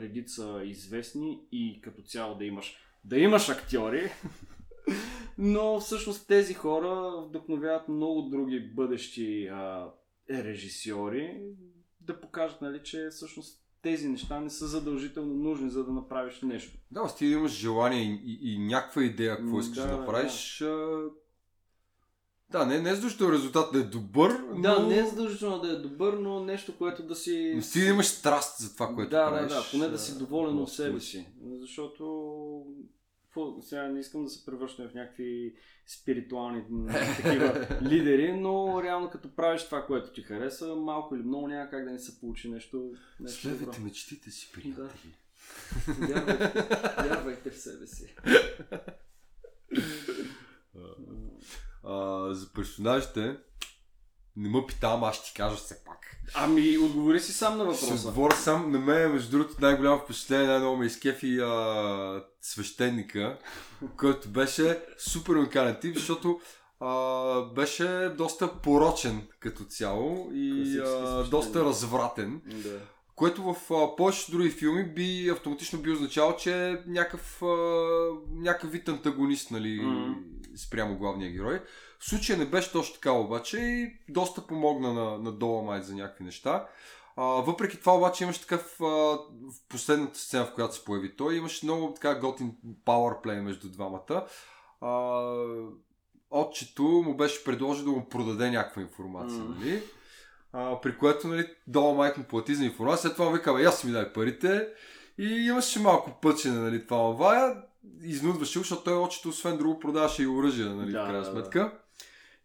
редица известни и като цяло да имаш, да имаш актьори. *laughs* Но всъщност тези хора вдъхновяват много други бъдещи а, режисьори да покажат, нали, че всъщност тези неща не са задължително нужни, за да направиш нещо. Да, с ти да имаш желание и, и, и някаква идея какво искаш да, да, да, направиш. А... Да, не, не е задължително резултат да е добър, но... Да, не е задължително да е добър, но нещо, което да си... но ти да имаш страст за това, което да, правиш. Да, да, поне да си доволен от себе си. Защото сега не искам да се превръщам в някакви спиритуални такива лидери, но реално като правиш това, което ти хареса, малко или много няма как да не се получи нещо, нещо. Следвайте мечтите си, приятели. Вярвайте, вярвайте в себе си. А, за персонажите не ме питавам, аз ще ти кажа все пак. Ами, отговори си сам на Ще въпроса. отговоря сам. На мен, между другото, най-голямо впечатление, най-много ме изкефи а, свещеника, който беше супер уникален тип, защото а, беше доста порочен като цяло и а, доста развратен. Да. Което в а, повечето други филми би автоматично би означало, че е някакъв, а, някакъв вид антагонист нали, Мгм. спрямо главния герой. В случая не беше точно така обаче и доста помогна на, на Доломайт за някакви неща. А, въпреки това обаче имаше такъв а, в последната сцена, в която се появи той, имаше много така готин пауърплей между двамата. А, отчето му беше предложил да му продаде някаква информация, Мгм. нали? А, при което нали, Доломайт му плати за информация, след това му вика, бе, аз си ми дай парите. И имаше малко пъчене, нали, това това. Изнудваше, защото той очето, освен друго, продаваше и оръжие, нали, Да, в крайна да, сметка.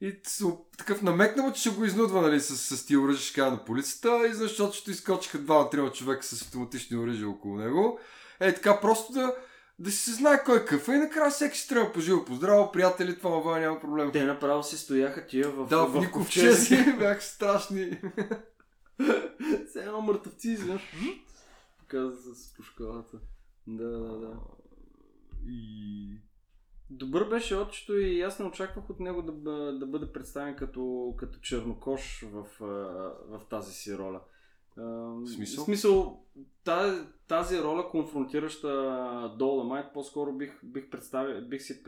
И такъв намекна че ще го изнудва, нали, с, с тия оръжия, ще на полицията, и защото ще изкочиха двама-трима човека с автоматични оръжия около него. Е, така просто да, да си се знае кой е къв е и накрая всеки си трябва по живо, по здраво, приятели, това това няма проблем. Те направо си стояха тия в, да, в Никовчези *laughs* бяха страшни. *laughs* Все едно мъртъвци изведнъж. Показа с пушкалата. Да, да, да. И... Добър беше отчето и аз не очаквах от него да, да бъде представен като, като чернокош в, в тази си роля. В смисъл? В смисъл, тази, тази роля, конфронтираща Доломайт, по-скоро бих, бих, представил, бих си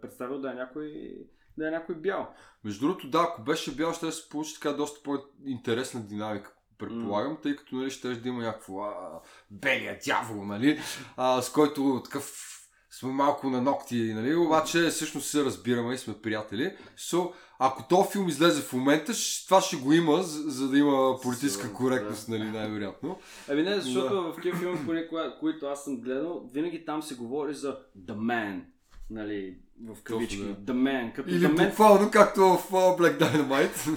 представил да е някой да е някой бял. Между другото, да, ако беше бял, ще се получи така доста по-интересна динамика, предполагам, mm. тъй като нали, ще да има някакво а, белия дявол, нали, а, с който такъв сме малко на ногти, нали, обаче всъщност се разбираме и сме приятели. So, ако този филм излезе в момента, това ще го има, за, за да има политическа Сигурно, коректност, да. нали, най-вероятно. Ами не, защото да. в тези филми, поне, които аз съм гледал, винаги там се говори за The Man, нали, в кавички. да. The Man. Като Или the man... буквално както в uh, Black Dynamite.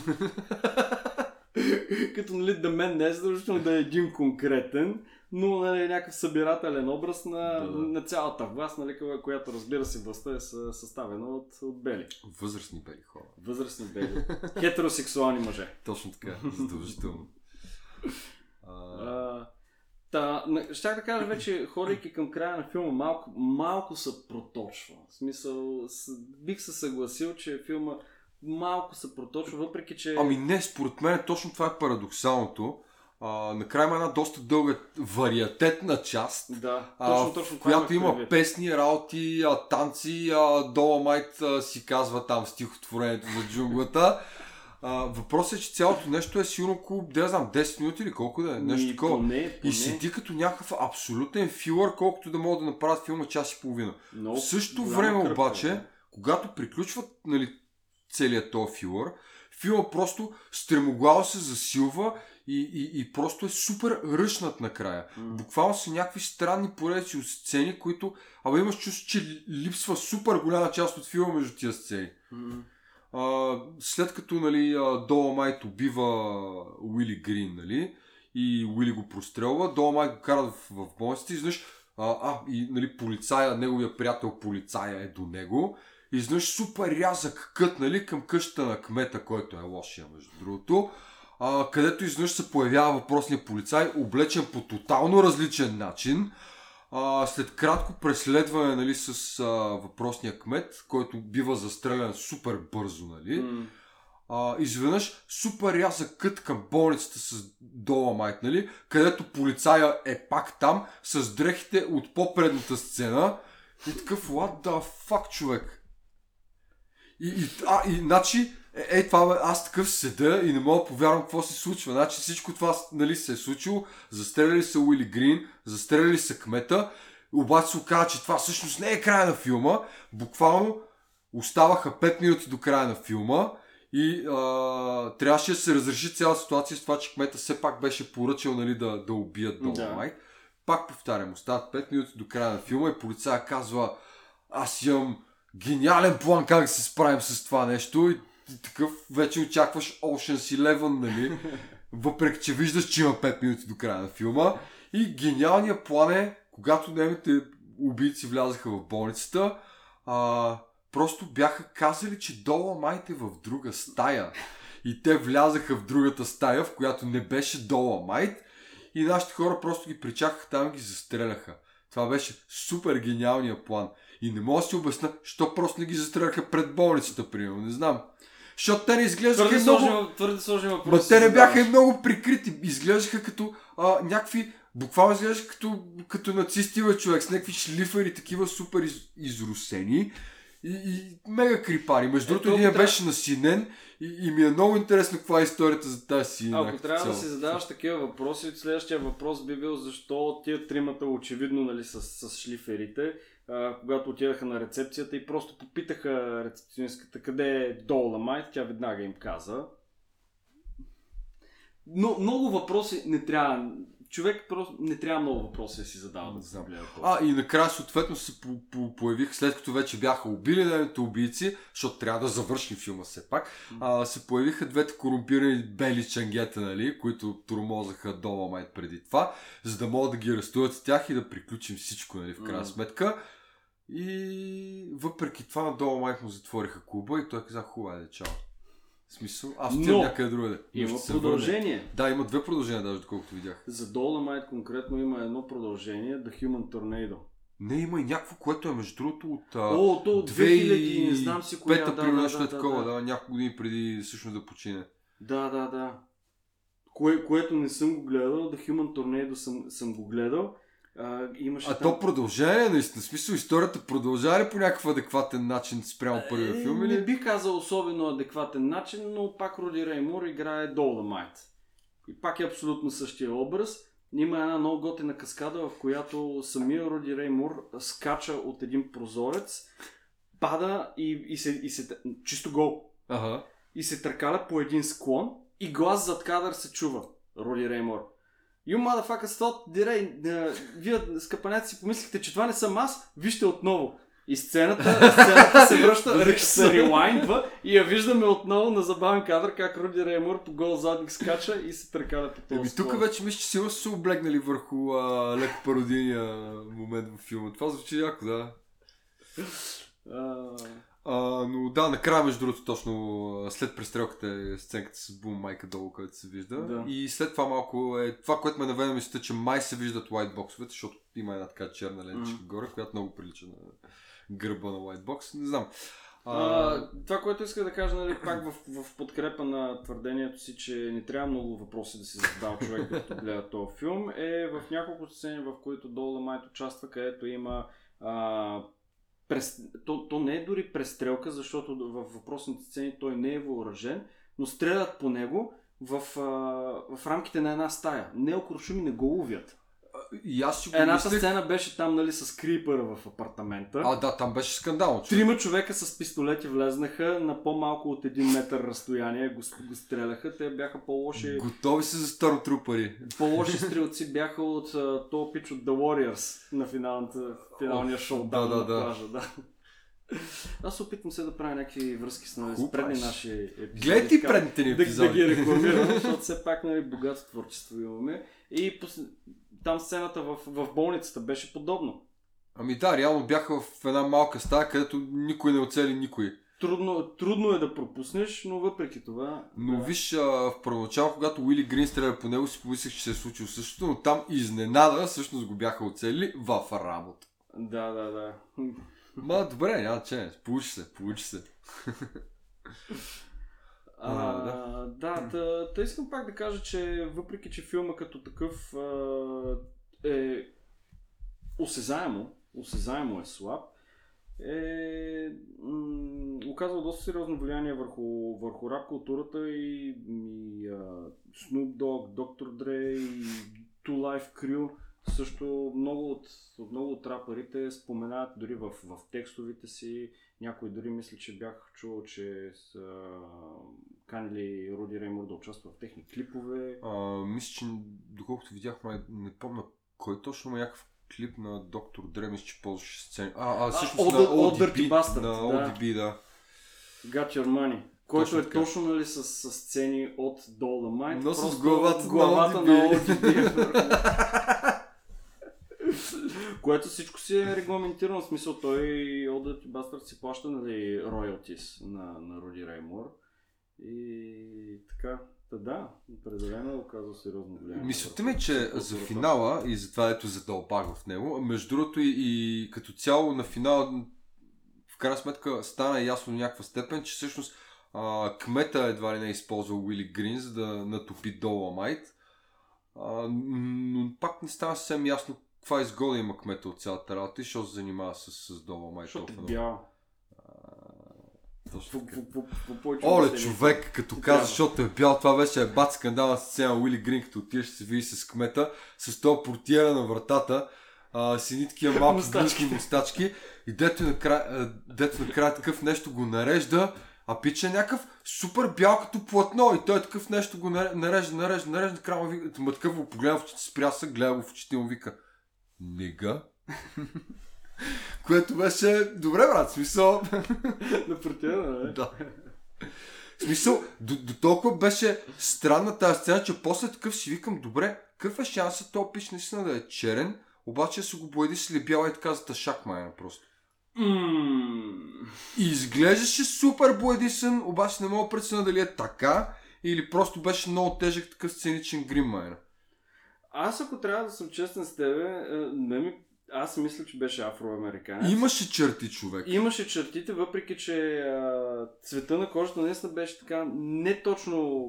*laughs* като нали, The Man не е задължително да е един конкретен, но нали, някакъв събирателен образ на, да. на цялата власт, нали, която разбира се властта е съставена от, от бели. Възрастни бели хора. Възрастни бели. *laughs* Хетеросексуални мъже. Точно така, *laughs* задължително. а... Та, щях да кажа вече, ходейки към края на филма, малко, малко се проточва. В смисъл, с, бих се съгласил, че филма малко се проточва, въпреки че... Ами не, според мен точно това е парадоксалното. А, накрая има една доста дълга вариатетна част, да, точно, точно, в която има предвид. песни, работи, а, танци, а, Доломайт а, си казва там стихотворението за джунглата. А, въпросът е, че цялото нещо е сигурно около, да знам, 10 минути или колко да е, нещо такова. Поне, поне. И седи като някакъв абсолютен филър, колкото да могат да направят филма час и половина. Но, в същото време кръпка, обаче, да. когато приключват нали, целият този филър, филма просто стремоглаво се засилва и, и, и просто е супер ръчнат накрая. Mm. Буквално са някакви странни поредици от сцени, които... Абе имаш чувство, че липсва супер голяма част от филма между тия сцени. Mm. А, след като нали, Доломайт убива Уили Грин, нали, и Уили го прострелва, Доломайт го кара в, в болницата и изведнъж а, а, и нали, полицая, неговия приятел полицая е до него. И изведнъж супер рязък кът нали, към къщата на кмета, който е лошия, между другото. А, където изведнъж се появява въпросния полицай, облечен по тотално различен начин а, след кратко преследване нали, с а, въпросния кмет, който бива застрелян супер бързо, нали, mm. а, изведнъж супер ряза кът към болницата с Доламайт, нали, където полицая е пак там, с дрехите от по-предната сцена и такъв, what the fuck, човек? И, и, а, и, значи, е, е, това аз такъв седа и не мога да повярвам какво се случва. Значи всичко това нали, се е случило, застреляли са Уили Грин, застреляли са кмета, обаче се оказа, че това всъщност не е края на филма. Буквално оставаха 5 минути до края на филма и а, трябваше да се разреши цяла ситуация с това, че кмета все пак беше поръчал нали, да, да убият Доломайт. Да. Пак повтарям, остават 5 минути до края на филма и полицая казва аз имам гениален план как да се справим с това нещо и такъв вече очакваш Ocean's Eleven, нали? *laughs* Въпреки, че виждаш, че има 5 минути до края на филма. И гениалният план е, когато немите убийци влязаха в болницата, а, просто бяха казали, че Дола Майт е в друга стая. И те влязаха в другата стая, в която не беше Дола Майт. И нашите хора просто ги причакаха там и ги застреляха. Това беше супер гениалният план. И не мога да си обясна, що просто не ги застреляха пред болницата, примерно. Не знам. Защото те не изглеждаха твърде много... Сложен, твърде сложен въпрос. Ма те не бяха и много прикрити. Изглеждаха като а, някакви... Буквално изглеждаха като, като нацисти, бе, човек, с някакви шлифери, такива супер из, изрусени. И, и мега крипари. Между другото, един трябва... беше насинен и, и ми е много интересно каква е историята за тази си. Ако трябва да си задаваш такива въпроси, следващия въпрос би бил защо тия тримата очевидно нали, с, с шлиферите когато отидаха на рецепцията и просто попитаха рецепционистката къде е Доломайт, тя веднага им каза. Но много въпроси не трябва. Човек просто не трябва много въпроси да си задава. Да знам. А, и накрая съответно се по- по- появих, след като вече бяха убили нейните убийци, защото трябва да завършим филма все пак, а, се появиха двете корумпирани бели чангета, нали, които тормозаха Доломайт преди това, за да могат да ги арестуват с тях и да приключим всичко, нали, в крайна сметка. И въпреки това надолу майк му затвориха клуба и той каза хубаво, е, чао. В смисъл, аз отивам някъде другаде. Има продължение. Върне. Да, има две продължения, даже доколкото видях. За Dolomite конкретно има едно продължение, The Human Tornado. Не, има и някакво, което е между другото от О, то от 2000, не знам си коя. Пета, да, примерно, да, нещо да, е такова, да, да, няколко години преди всъщност да почине. Да, да, да. кое, което не съм го гледал, The Human Tornado съм, съм го гледал. А, имаше А то продължение, наистина. Смисъл, историята продължава ли по някакъв адекватен начин спрямо първия Е, филм? Не Или? бих казал особено адекватен начин, но пак Роди Реймур играе Доломайт. И пак е абсолютно същия образ. Има една много готина каскада, в която самия Роди Реймур скача от един прозорец, пада и, и, се, и се... Чисто гол. Ага. И се търкаля по един склон и глас зад кадър се чува. Роди Реймур. You motherfucker thought дирей, вие скъпанете си помислихте, че това не съм аз, вижте отново. И сцената, сцената се връща, *laughs* се релайндва и я виждаме отново на забавен кадър, как Руди Реймур по гол задник скача и се търкаля по този Еми, тук вече мисля, че сигурно са се облегнали върху а, леко пародийния момент в филма. Това звучи яко, да. А, А, но да, накрая, между другото, точно а, след престрелката е сценката с бум майка долу, където се вижда. Да. И след това малко е това, което ме наведе мисля, че май се виждат лайтбоксовете, защото има една така черна ленчика М. горе, която много прилича на гърба на лайтбокс. Не знам. А, това, което иска да кажа, нали, пак в, в подкрепа на твърдението си, че не трябва много въпроси да си задава човек, докато гледа този филм, е в няколко сцени, в които Доломайт участва, където има а, прес... то, то не е дори престрелка, защото в въпросните сцени той не е въоръжен, но стрелят по него в, в рамките на една стая. Неокрушими не го ловят. И аз си го Едната мислех... сцена беше там, нали, с крипър в апартамента. А, да, там беше скандално. човек. Трима човека с пистолети влезнаха на по-малко от един метър разстояние, го, го стреляха. Те бяха по-лоши, Готови са за старотрупари. по-лоши *laughs* стрелци бяха от а, то пич от The Warriors на финалната, финалния шоудаун да, да, да. плажа. Да. Аз опитвам се да правя някакви връзки с, нали, с предни наши епизоди. Гледай ти предните ни да, да епизоди. ги рекламирам, *laughs* защото все пак нали, богато творчество имаме. И пос... там сцената в, в болницата беше подобно. Ами да, реално бяха в една малка стая, където никой не оцели никой. Трудно, трудно е да пропуснеш, но въпреки това... Но да. виж, а, в първоначално, когато Уили Грин стреля по него, си помислех, че се е случило същото, но там изненада всъщност го бяха оцелили в работа. Да, да, да. Ма, добре, няма че, получи се, получи се. *laughs* А, А, да, да та, та искам пак да кажа, че въпреки, че филма като такъв а, е осезаемо, осезаемо е слаб, е м- оказал доста сериозно влияние върху, върху рап културата и, и а, Snoop Dogg, Dr. Dre и Two Life Crew. Също много от, от много от рапърите споменават дори в, в текстовите си. Някой дори мисля, че бях чувал, че са канили Руди Реймур да участва в техни клипове. А, мисля, че доколкото видях, май, не помня кой точно има някакъв клип на Доктор Дре, мисля, че ползваше сцени. А, а, всъщност Old- на ODB, Bastard, на да. ODB, да. Got Your Money. Който Точно е така. точно нали, с, с сцени от Dolomite. Но с Просто главата на главата ODB. на ODB. Което всичко си е регламентирано, в смисъл той Old Dirty Bastard си плаща нали, royalties на, на Руди Реймур. И така, та да, определено е оказал сериозно влияние. Върху ми, че за финала и за това ето задълбах в него, между другото и, и като цяло на финала в крайна сметка стана ясно до някаква степен, че всъщност а, кмета едва ли не е използвал Уили Грин, за да натопи Доломайт. А, но пак не става съвсем ясно каква изгода има кмета от цялата работа и що се занимава с, с Доломайт. Защото е бял. Оле, човек, като каза, защото е бял, това беше е бат скандална сцена. Уили Грин, като отидеш се види с кмета, с този портиера на вратата, а, с едни такива малки *laughs* Мустачки. гръцки мустачки и дето накрая, дето накрая такъв нещо го нарежда, а пича е някакъв супер бял като платно и той такъв нещо го наре- нарежда, нарежда, нарежда, накрая му вика, такъв го погледа в очите, спря се, гледа го в очите му вика, нега. Което беше добре, брат, смисъл. *laughs* На портиера, не? Да. В смисъл, до, до толкова беше странна тази сцена, че после такъв си викам, добре, какъв е шансът този пич наистина да е черен, обаче се го боеди с бяла и така за тъшак майна просто. И изглеждаше супер боядисен, обаче не мога да преценя дали е така или просто беше много тежък такъв сценичен грим майна. Аз ако трябва да съм честен с тебе, е, не ми... аз мисля, че беше афроамериканец. Имаше черти човек. Имаше чертите, въпреки че а, цвета на кожата наистина беше така не точно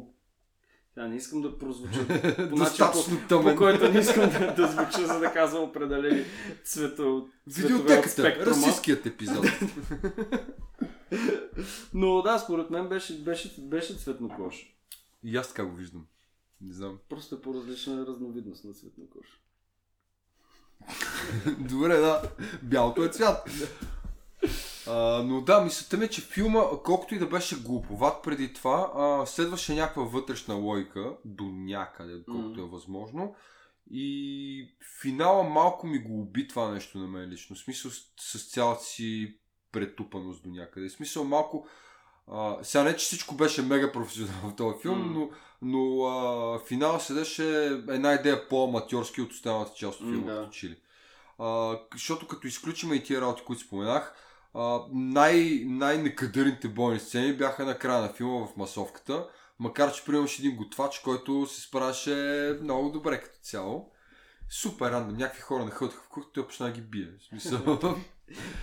Сега не искам да прозвуча *laughs* по начин, по, по който не искам да, да звуча, за да казвам определени цветове от Видеотеката, расистският епизод. *laughs* Но да, според мен беше, беше, беше цветнокош. И аз така го виждам. Не знам. Просто е по-различна разновидност на цветнокош. *laughs* Добре, да. Бялото е цвят. А, но да, мисълта ми, е, че филма, колкото и да беше глуповат преди това, а, следваше някаква вътрешна логика, до някъде, колкото е възможно. И финала малко ми го уби това нещо на мен лично. В смисъл с, с цялата си претупаност до някъде. В смисъл малко... А, сега не, че всичко беше мега професионално в този филм, М. но, но а, финала седеше една идея по-аматьорски от останалата част от филма, да. като че ли. А, защото като изключим и тия работи, които споменах, а, най- най-некадърните бойни сцени бяха на края на филма в масовката, макар че приемаш един готвач, който се справяше много добре като цяло. Супер рандом, някакви хора нахълтаха в кухнята, той почна да ги бие. В смисъл, *laughs*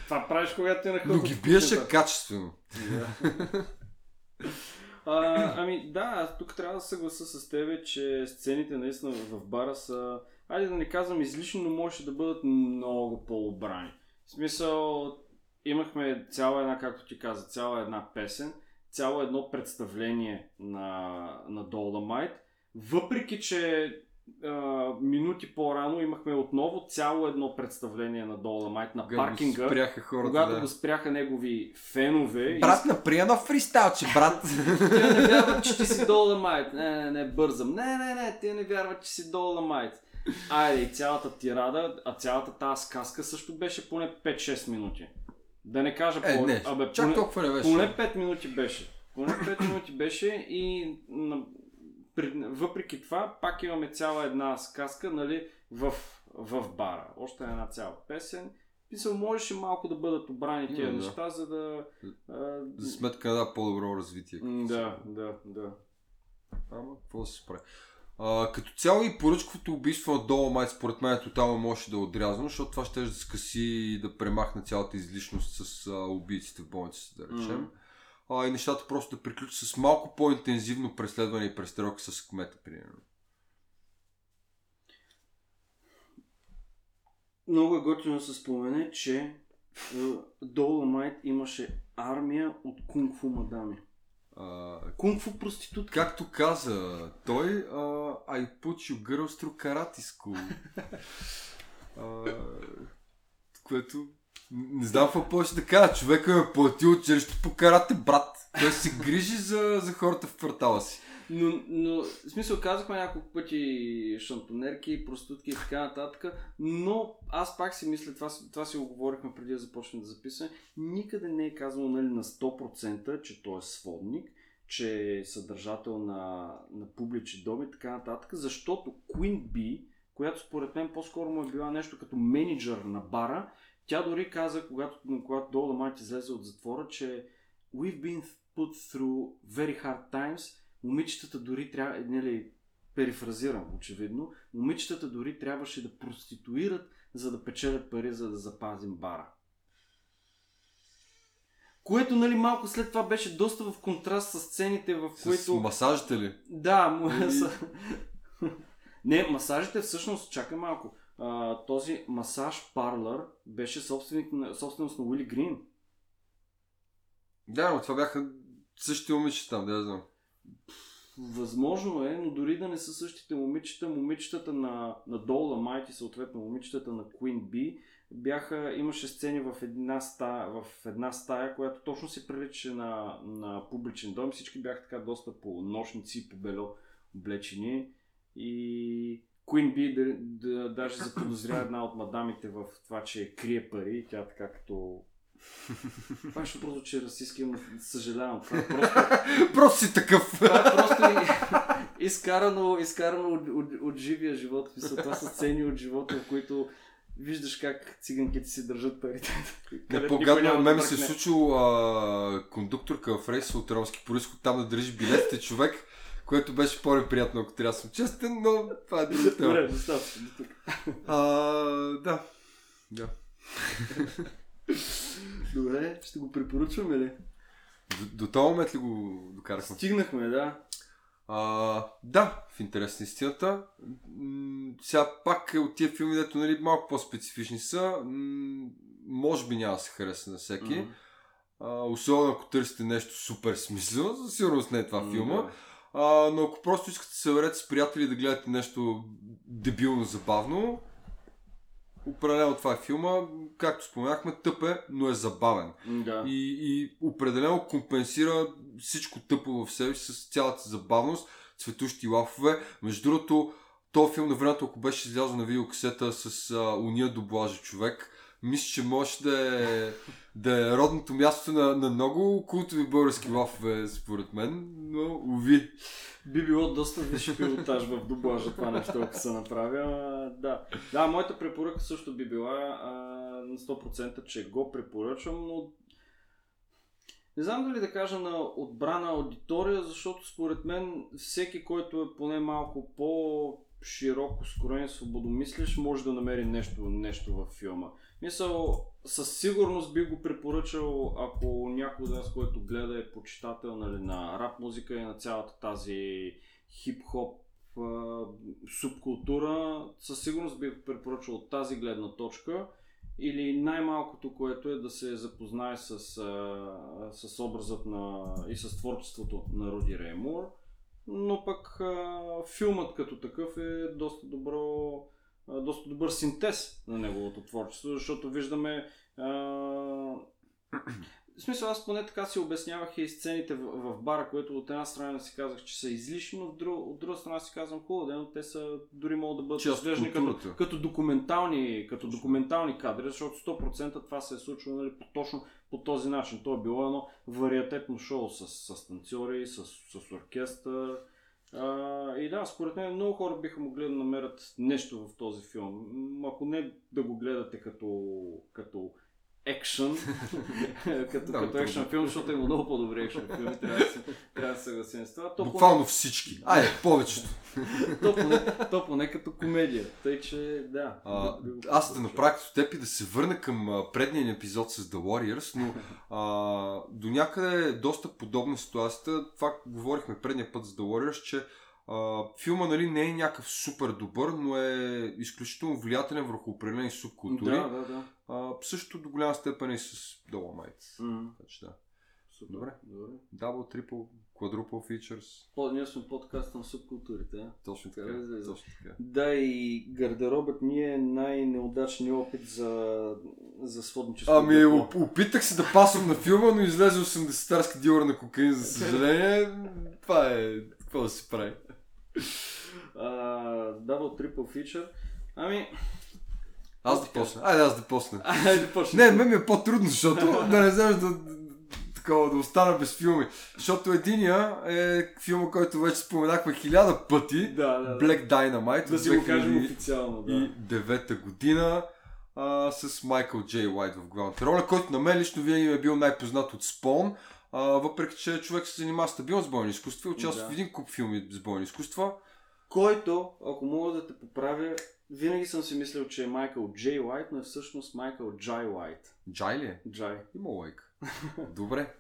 Това правиш, когато ти но ги биеше качествено. А, ами да, тук трябва да съгласа с тебе, че сцените наистина в бара са, айде да не казвам излишни, но можеше да бъдат много по-обрани. В смисъл, имахме цяла една, както ти каза, цяла една песен, цяло едно представление на, на Dolomite, въпреки че а, минути по-рано имахме отново цяло едно представление на Dolomite на Когато паркинга, Спряха хората, когато да. го спряха негови фенове. и Брат, наприя на фристайлче, брат. *laughs* те не вярват, че ти си Доломайт. Не, не, не, бързам. Не, не, не, те не вярват, че си Доломайт. Айде, и цялата тирада, а цялата тази сказка също беше поне 5-6 минути. Да не кажа Е, по... не, Абе, чак поне, толкова не беше. поне 5 минути беше. Поне 5 минути беше и при, въпреки това пак имаме цяла една сказка нали, в, в бара. Още една цяла песен. Мисля, можеше малко да бъдат обрани М, да. неща, за да... А, За сметка да, по-добро развитие. да, да, да. Ама, какво се прави? А, като цяло и поръчковото убийство на Доломайт според мен тотално можеше да е отрязано, защото това ще да скъси и да премахне цялата излишност с а, убийците в болницата, да речем. Мгм. А, и нещата просто да приключат с малко по-интензивно преследване и престрелка с кмета, примерно. Много е готино да се спомене, че Доломайт имаше армия от кунг-фу мадами. Кунг-фу проститутки. както каза той, а, I put you girls through karate school. *laughs* а, което не знам какво повече да кажа. Човека ме платил училище по карате, брат. Той се грижи за, за хората в квартала си. Но, но, в смисъл, казахме няколко пъти шантонерки, проститутки и така нататък, но аз пак си мисля, това, това си го говорихме преди да започнем да записваме, никъде не е казано нали, на 100%, че той е сводник, че е съдържател на, на публични доми и така нататък, защото Queen Bee, която според мен по-скоро му е била нещо като менеджер на бара, тя дори каза, когато, когато Dolomite излезе от затвора, че We've been put through very hard times, момичетата дори трябва, нали, перифразирам очевидно, момичетата дори трябваше да проституират, за да печелят пари, за да запазим бара. Което, нали, малко след това беше доста в контраст с сцените, в С които... масажите ли? Да, му... И- *laughs* *laughs* Не, масажите всъщност, чакай малко. А, този масаж парлър беше собственик собственост на Уили Грин. Да, но това бяха същите момичета там, да я знам. Възможно е, но дори да не са същите момичета, момичетата на, на Dolomite и съответно момичетата на Queen Bee, бяха, имаше сцени в една, стая, в една стая, която точно се приличаше на, на публичен дом. Всички бяха така доста по нощници по бело облечени. И Queen Bee да, да, даже заподозря една от мадамите в това, че крие пари. И Тя така като... *laughs* Това ще прозвучи расистски, но съжалявам. Това е *laughs* просто Просто си такъв. *laughs* това е просто изкарано, изкарано от, от, от живия живот. Смисъл, това са сцени от живота, в които виждаш как циганките си държат парите. Не, по-гадно мен ми се е случило а, кондукторка в рейс от ромски происход там да държи билетите човек, което беше по-неприятно, ако трябва да съм честен, но това е друга тема. *laughs* Добре, достатъчно. да. Да. *laughs* Добре, ще го препоръчваме ли? До, до този момент ли го докарахме? Стигнахме, да. А, да, в интерес на истината. М- сега пак е от тия филми, дето нали, малко по-специфични са. М- може би няма да се хареса на всеки. Мгм. А, особено ако търсите нещо супер смислено, със сигурност не е това М, филма. да. А, но ако просто искате да се съберете с приятели да гледате нещо дебилно забавно, определено това е филма. Както споменахме, тъп е, но е забавен. Да. И, и определено компенсира всичко тъпо в себе си с цялата забавност, цветущи лафове. Между другото, този филм на времето, ако беше излязъл на видеокасета с а, уния доблажа човек, мисля, че може да е, да е родното място на, на много култови български лафове, според мен, но уви. Би било доста висш пилотаж в дублажа това нещо, ако се направя. Да. да, моята препоръка също би била а, на 100%, че го препоръчвам, но не знам дали да кажа на отбрана аудитория, защото според мен всеки, който е поне малко по широко скроен, свободомислиш, може да намери нещо, нещо във филма. Мисъл, със сигурност би го препоръчал, ако някой от нас, който гледа е почитател нали, на рап музика и на цялата тази хип-хоп субкултура, със сигурност би го препоръчал от тази гледна точка. Или най-малкото, което е да се запознае с, с образът на, и с творчеството на Руди Реймур. Но пък филмът като такъв е доста добро доста добър синтез на неговото творчество, защото виждаме в смисъл, аз поне така си обяснявах и сцените в, в бара, което от една страна си казах, че са излишни, но от друга, от друга страна си казвам хубаво, но те са дори могат да бъдат разглеждани като, като, документални, като документални кадри, защото 100% това се е случило нали, по, точно по този начин. То е било едно вариатетно шоу с, с танцори, с, с оркестър. А, и да, според мен много хора биха могли да намерят нещо в този филм. Ако не да го гледате като, като екшън, *laughs* като, като то- екшън филм, защото има много по-добри екшън филми, трябва да се, трябва да се съгласим с това. То поне- Буквално всички. Айде, повечето. *laughs* то, поне, то поне като комедия. Тъй, че да. А, аз да направя като теб и да се върна към предния ни епизод с The Warriors, но а, до някъде е доста подобна ситуацията. Това говорихме предния път с The Warriors, че а, филма нали, не е някакъв супер добър, но е изключително влиятелен върху определени субкултури. Да, да, да. А, също до голяма степен и с Dolomite. М, Така че да. Супер. Добре. Добре. Double, triple, quadruple features. По, ние сме подкаст на субкултурите. Точно Така да. Точно така. Да, и гардеробът ни е най-неудачният опит за, за сводничество. Ами, опитах се да пасвам на филма, но излезе 80-тарски дилър на кокаин, за съжаление. Това е... Какво да се прави? А, Double Triple Feature. Ами, Аз да почна. Айде аз да почна. *laughs* айде почнем. Не, мен ми е по-трудно, защото да не знаеш да, такова, да остана без филми. Защото единия е филма, който вече споменахме хиляда пъти. Да, да, да. Black Dynamite Да си го кажем 2000 официално, да. и девета година а, с Майкъл Джей Уайт в главната роля, който на мен лично винаги е бил най-познат от Спон, а, въпреки че човек се занимава стабилно с бойни изкуства и участва Да. в един куп филми с бойни изкуства. Който, ако мога да те поправя, винаги съм си мислил, че е Майкъл Джей Уайт, но е всъщност Майкъл Джай Уайт. Джай ли е? Джай. Има лайк. *laughs* Добре.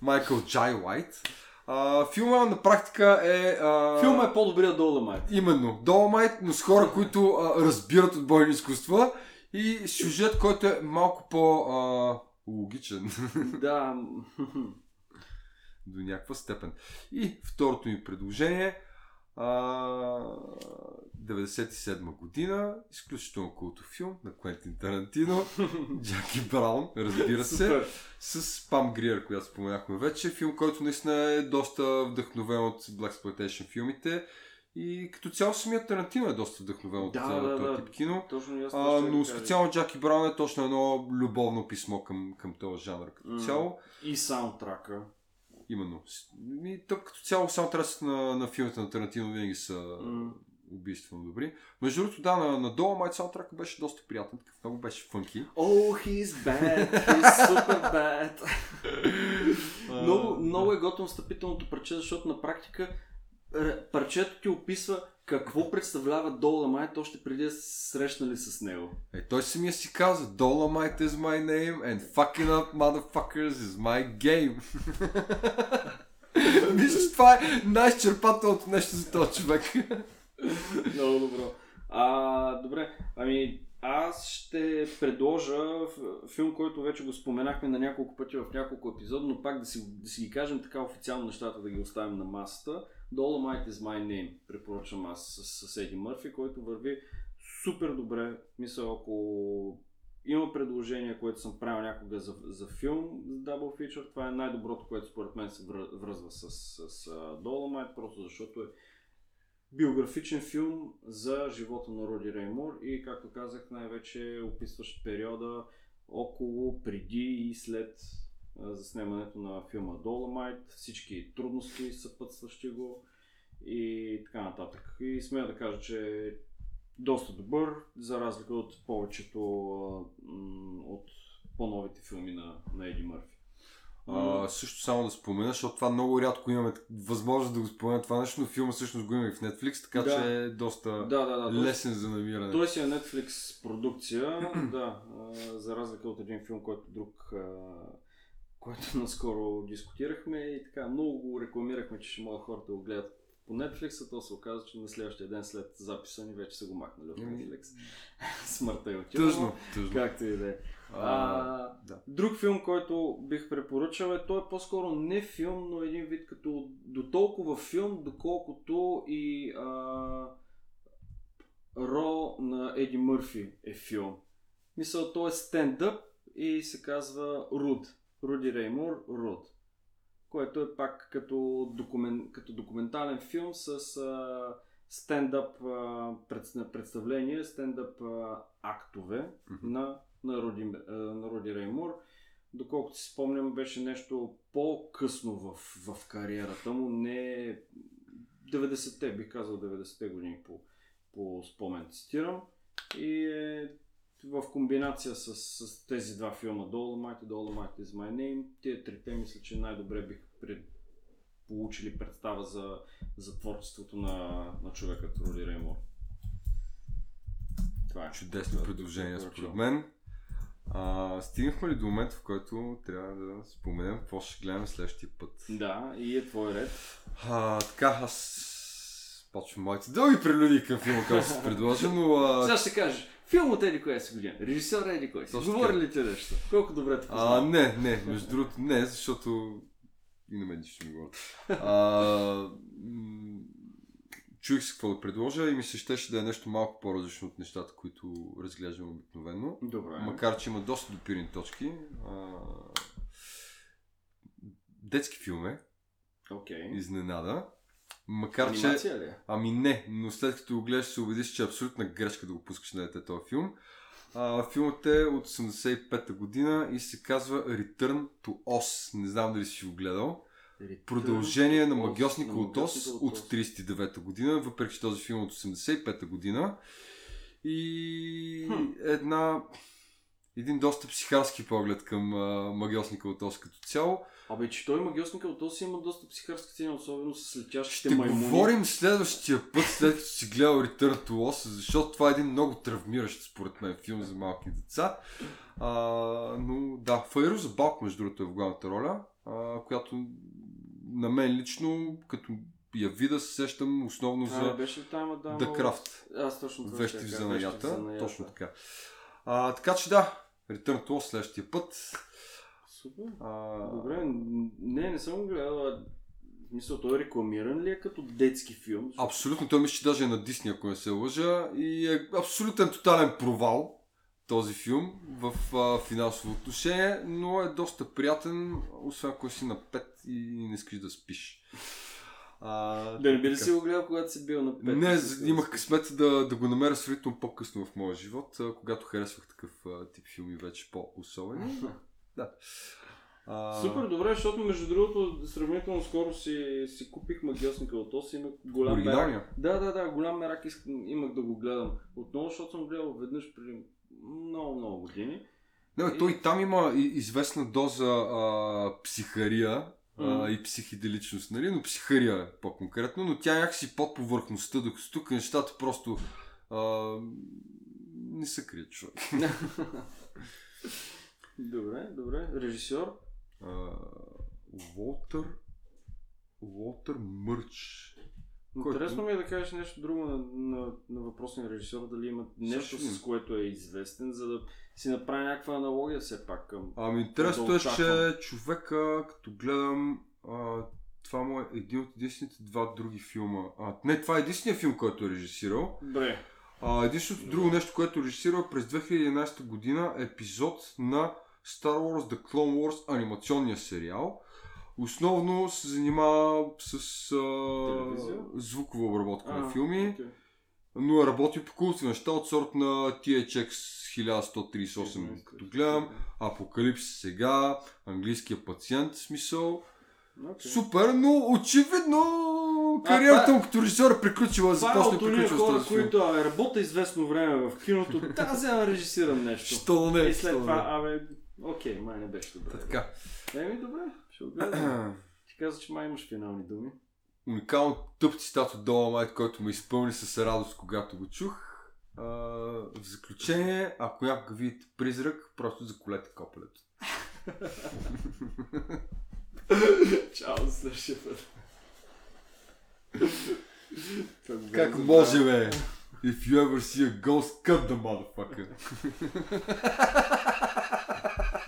Майкъл Джай Уайт. А, филма на практика е... А... Филма е по-добрия Доломайт. Именно. Доломайт, но с хора, които а, разбират от бойни изкуства и сюжет, който е малко по... А, логичен. *laughs* да. до някаква степен. И второто ми предложение а, 97 година, изключително култов филм на Квентин Тарантино, *laughs* Джаки Браун, разбира се, с Пам Гриер, която споменахме вече, филм, който наистина е доста вдъхновен от Black Exploitation филмите и като цяло самият Тарантино е доста вдъхновен от Да, да, този да. тип кино. Точно А, но специално Джаки Браун е точно едно любовно писмо към, към този жанр като М. цяло. И саундтрака. Именно. И то като цяло саундтрасът на, на филмите на Тарантино винаги са М. убийствено добри. Между другото, да, на, на Dolomite саундтрака беше доста приятен, такъв много беше фънки. Oh, he's bad. He's super bad. *laughs* много, много е готово встъпителното парче, защото на практика парчето ти описва какво представлява Доломайт още преди да се срещнали с него. Е, той самия си каза, Dolomite is my name and fucking up motherfuckers is my game. *laughs* Мисля, това е най-изчерпателното нещо за този човек. Много добро. А, добре, ами аз ще предложа филм, който вече го споменахме на няколко пъти в няколко епизода, но пак да си, да си ги кажем така официално нещата, да ги оставим на масата. Dolomite is my name, препоръчвам аз с, с Мърфи, който върви супер добре. Мисля, ако има предложение, което съм правил някога за, за филм, за Double Feature, това е най-доброто, което според мен се връзва с, с, с Dolomite, просто защото е биографичен филм за живота на Роди Реймор и, както казах, най-вече описващ периода около, преди и след заснемането на филма Dolomite, всички трудности съпътстващи го и така нататък. И смея да кажа, че е доста добър, за разлика от повечето от по-новите филми на, на Еди Мърфи. А, също само да спомена, защото това много рядко имаме възможност да го спомена това нещо, но филма всъщност го има и в Netflix, така да. че е доста да, да, да, лесен за намиране. Той си е Netflix продукция, *clears throat* да, за разлика от един филм, който друг, който *laughs* наскоро дискутирахме и така много го рекламирахме, че ще могат хората да го гледат по Netflix, а то се оказа, че на следващия ден след записа ни вече са го махнали от Netflix. *laughs* Смъртта е отива. Тъжно, тъжно. Както и да е. А, да. Друг филм, който бих препоръчал е, той е по-скоро не филм, но един вид като до толкова филм, доколкото и а, Ро на Еди Мърфи е филм. Мисля, той е стендъп и се казва Руд. Руди Реймор, Руд. Което е пак като, докумен, като документален филм с а, стендъп а, представление, стендъп а, актове mm-hmm. на на Роди, на Роди Реймур. Доколкото си спомням, беше нещо по-късно в, в кариерата му, не 90-те, бих казал 90-те години по, по спомен цитирам. И е в комбинация с, с тези два филма Dolomite и Dolomite is my name, тия трите мисля, че най-добре бих пред, получили представа за, за творчеството на, на човека Роди Реймур. Това е. Чудесно предложение според мен. А, стигнахме ли до момента, в който трябва да споменем какво ще гледаме следващия път? Да, и е твой ред. А, така, аз почвам моите дълги прелюди към филма, който се предложа, но... А... Сега ще кажеш, филм от Еди коя си година, режисьор Еди кой си, говори ли ти нещо? Колко добре те познава? А, не, не, между другото не, защото и на мен нищо не говорят. Чуих се какво да предложа и ми се щеше да е нещо малко по-различно от нещата, които разглеждам обикновено. Добре. Макар, че има доста допирни точки. А... Детски филм е. Okay. Изненада. Макар, Анимация че... ли? Е? Ами не, но след като го гледаш се убедиш, че е абсолютна грешка да го пускаш на дете този филм. А, филмът е от 85-та година и се казва Return to Oz. Не знам дали си го гледал. Продължение на Магиосника от Ос от 39-та година, въпреки че този филм е от 85-та година. И хм. една един доста психарски поглед към а, магиосника от Ос като цяло. Абе, че той магиосника от Ос има доста психарска цена, особено с летящите Ще маймуни. говорим следващия път, след като си гледал Return to Oz, защото това е един много травмиращ, според мен, филм за малки деца. А, но да, Файро за Балк, между другото, е в главната роля, а, която на мен лично, като я вида, се сещам основно за а, беше там, да, The Craft. Аз точно това Вещи в занаята. Точно така. А, така че да, Return to следващия път. Супер. А... Добре, не, не съм гледал. Мисля, той е рекламиран ли е като детски филм? Абсолютно, той мисля, че даже е на Дисни, ако не се лъжа. И е абсолютен тотален провал този филм в а, финансово отношение, но е доста приятен, освен ако си на 5 и не искаш да спиш. А, да не би ли си го гледал, когато си бил на 5? Не, имах късмет да, да го намеря сравнително по-късно в моя живот, когато харесвах такъв а, тип филми вече по-особени. да. А... Супер, добре, защото между другото сравнително скоро си, си купих магиосника от Ос и имах голям мерак. Да, да, да, голям мерак имах да го гледам отново, защото съм гледал веднъж преди много, много години. Не, и... той там има известна доза а, психария mm. а, и психиделичност, нали? но психария е по-конкретно, но тя някакси под повърхността, докато тук нещата просто а, не се крият човек. *laughs* добре, добре. Режисьор? Уолтер Уолтер Мърч. Интересно ми е да кажеш нещо друго на, на, на въпросния режисьор, дали има нещо Също с което е известен, за да си направи някаква аналогия все пак към... Ами интересното Да е, че човека, като гледам, а, това му е един от единствените два други филма. А, не, това е единствения филм, който е режисирал. Добре. А, единственото друго нещо, което е режисирал през 2011 година е епизод на Star Wars The Clone Wars анимационния сериал. Основно се занимава с Телевизия? а, звукова обработка на А, филми, окей. но е работил по култови неща от сорт на THX 1138, като гледам. Апокалипсис сега, английския пациент, смисъл. Окей. Супер, но очевидно кариерата това- му като режисьор е приключила, е от уния приключва с хора, които абе, работя известно време в киното, *laughs* взема да режисирам нещо. Що не? И след това, абе, окей, май не беше добре. Така. Еми, добре, ще го гледам. *clears throat* Ти каза, че май имаш финални думи. Уникално тъп цитат от Dolomite, който ме изпълни с радост, когато го чух. А, в заключение, ако някога видите призрак, просто заколете копелето. *laughs* Чао, следващия път. *laughs* Как може, бе? If you ever see a ghost, cut the motherfucker. *laughs*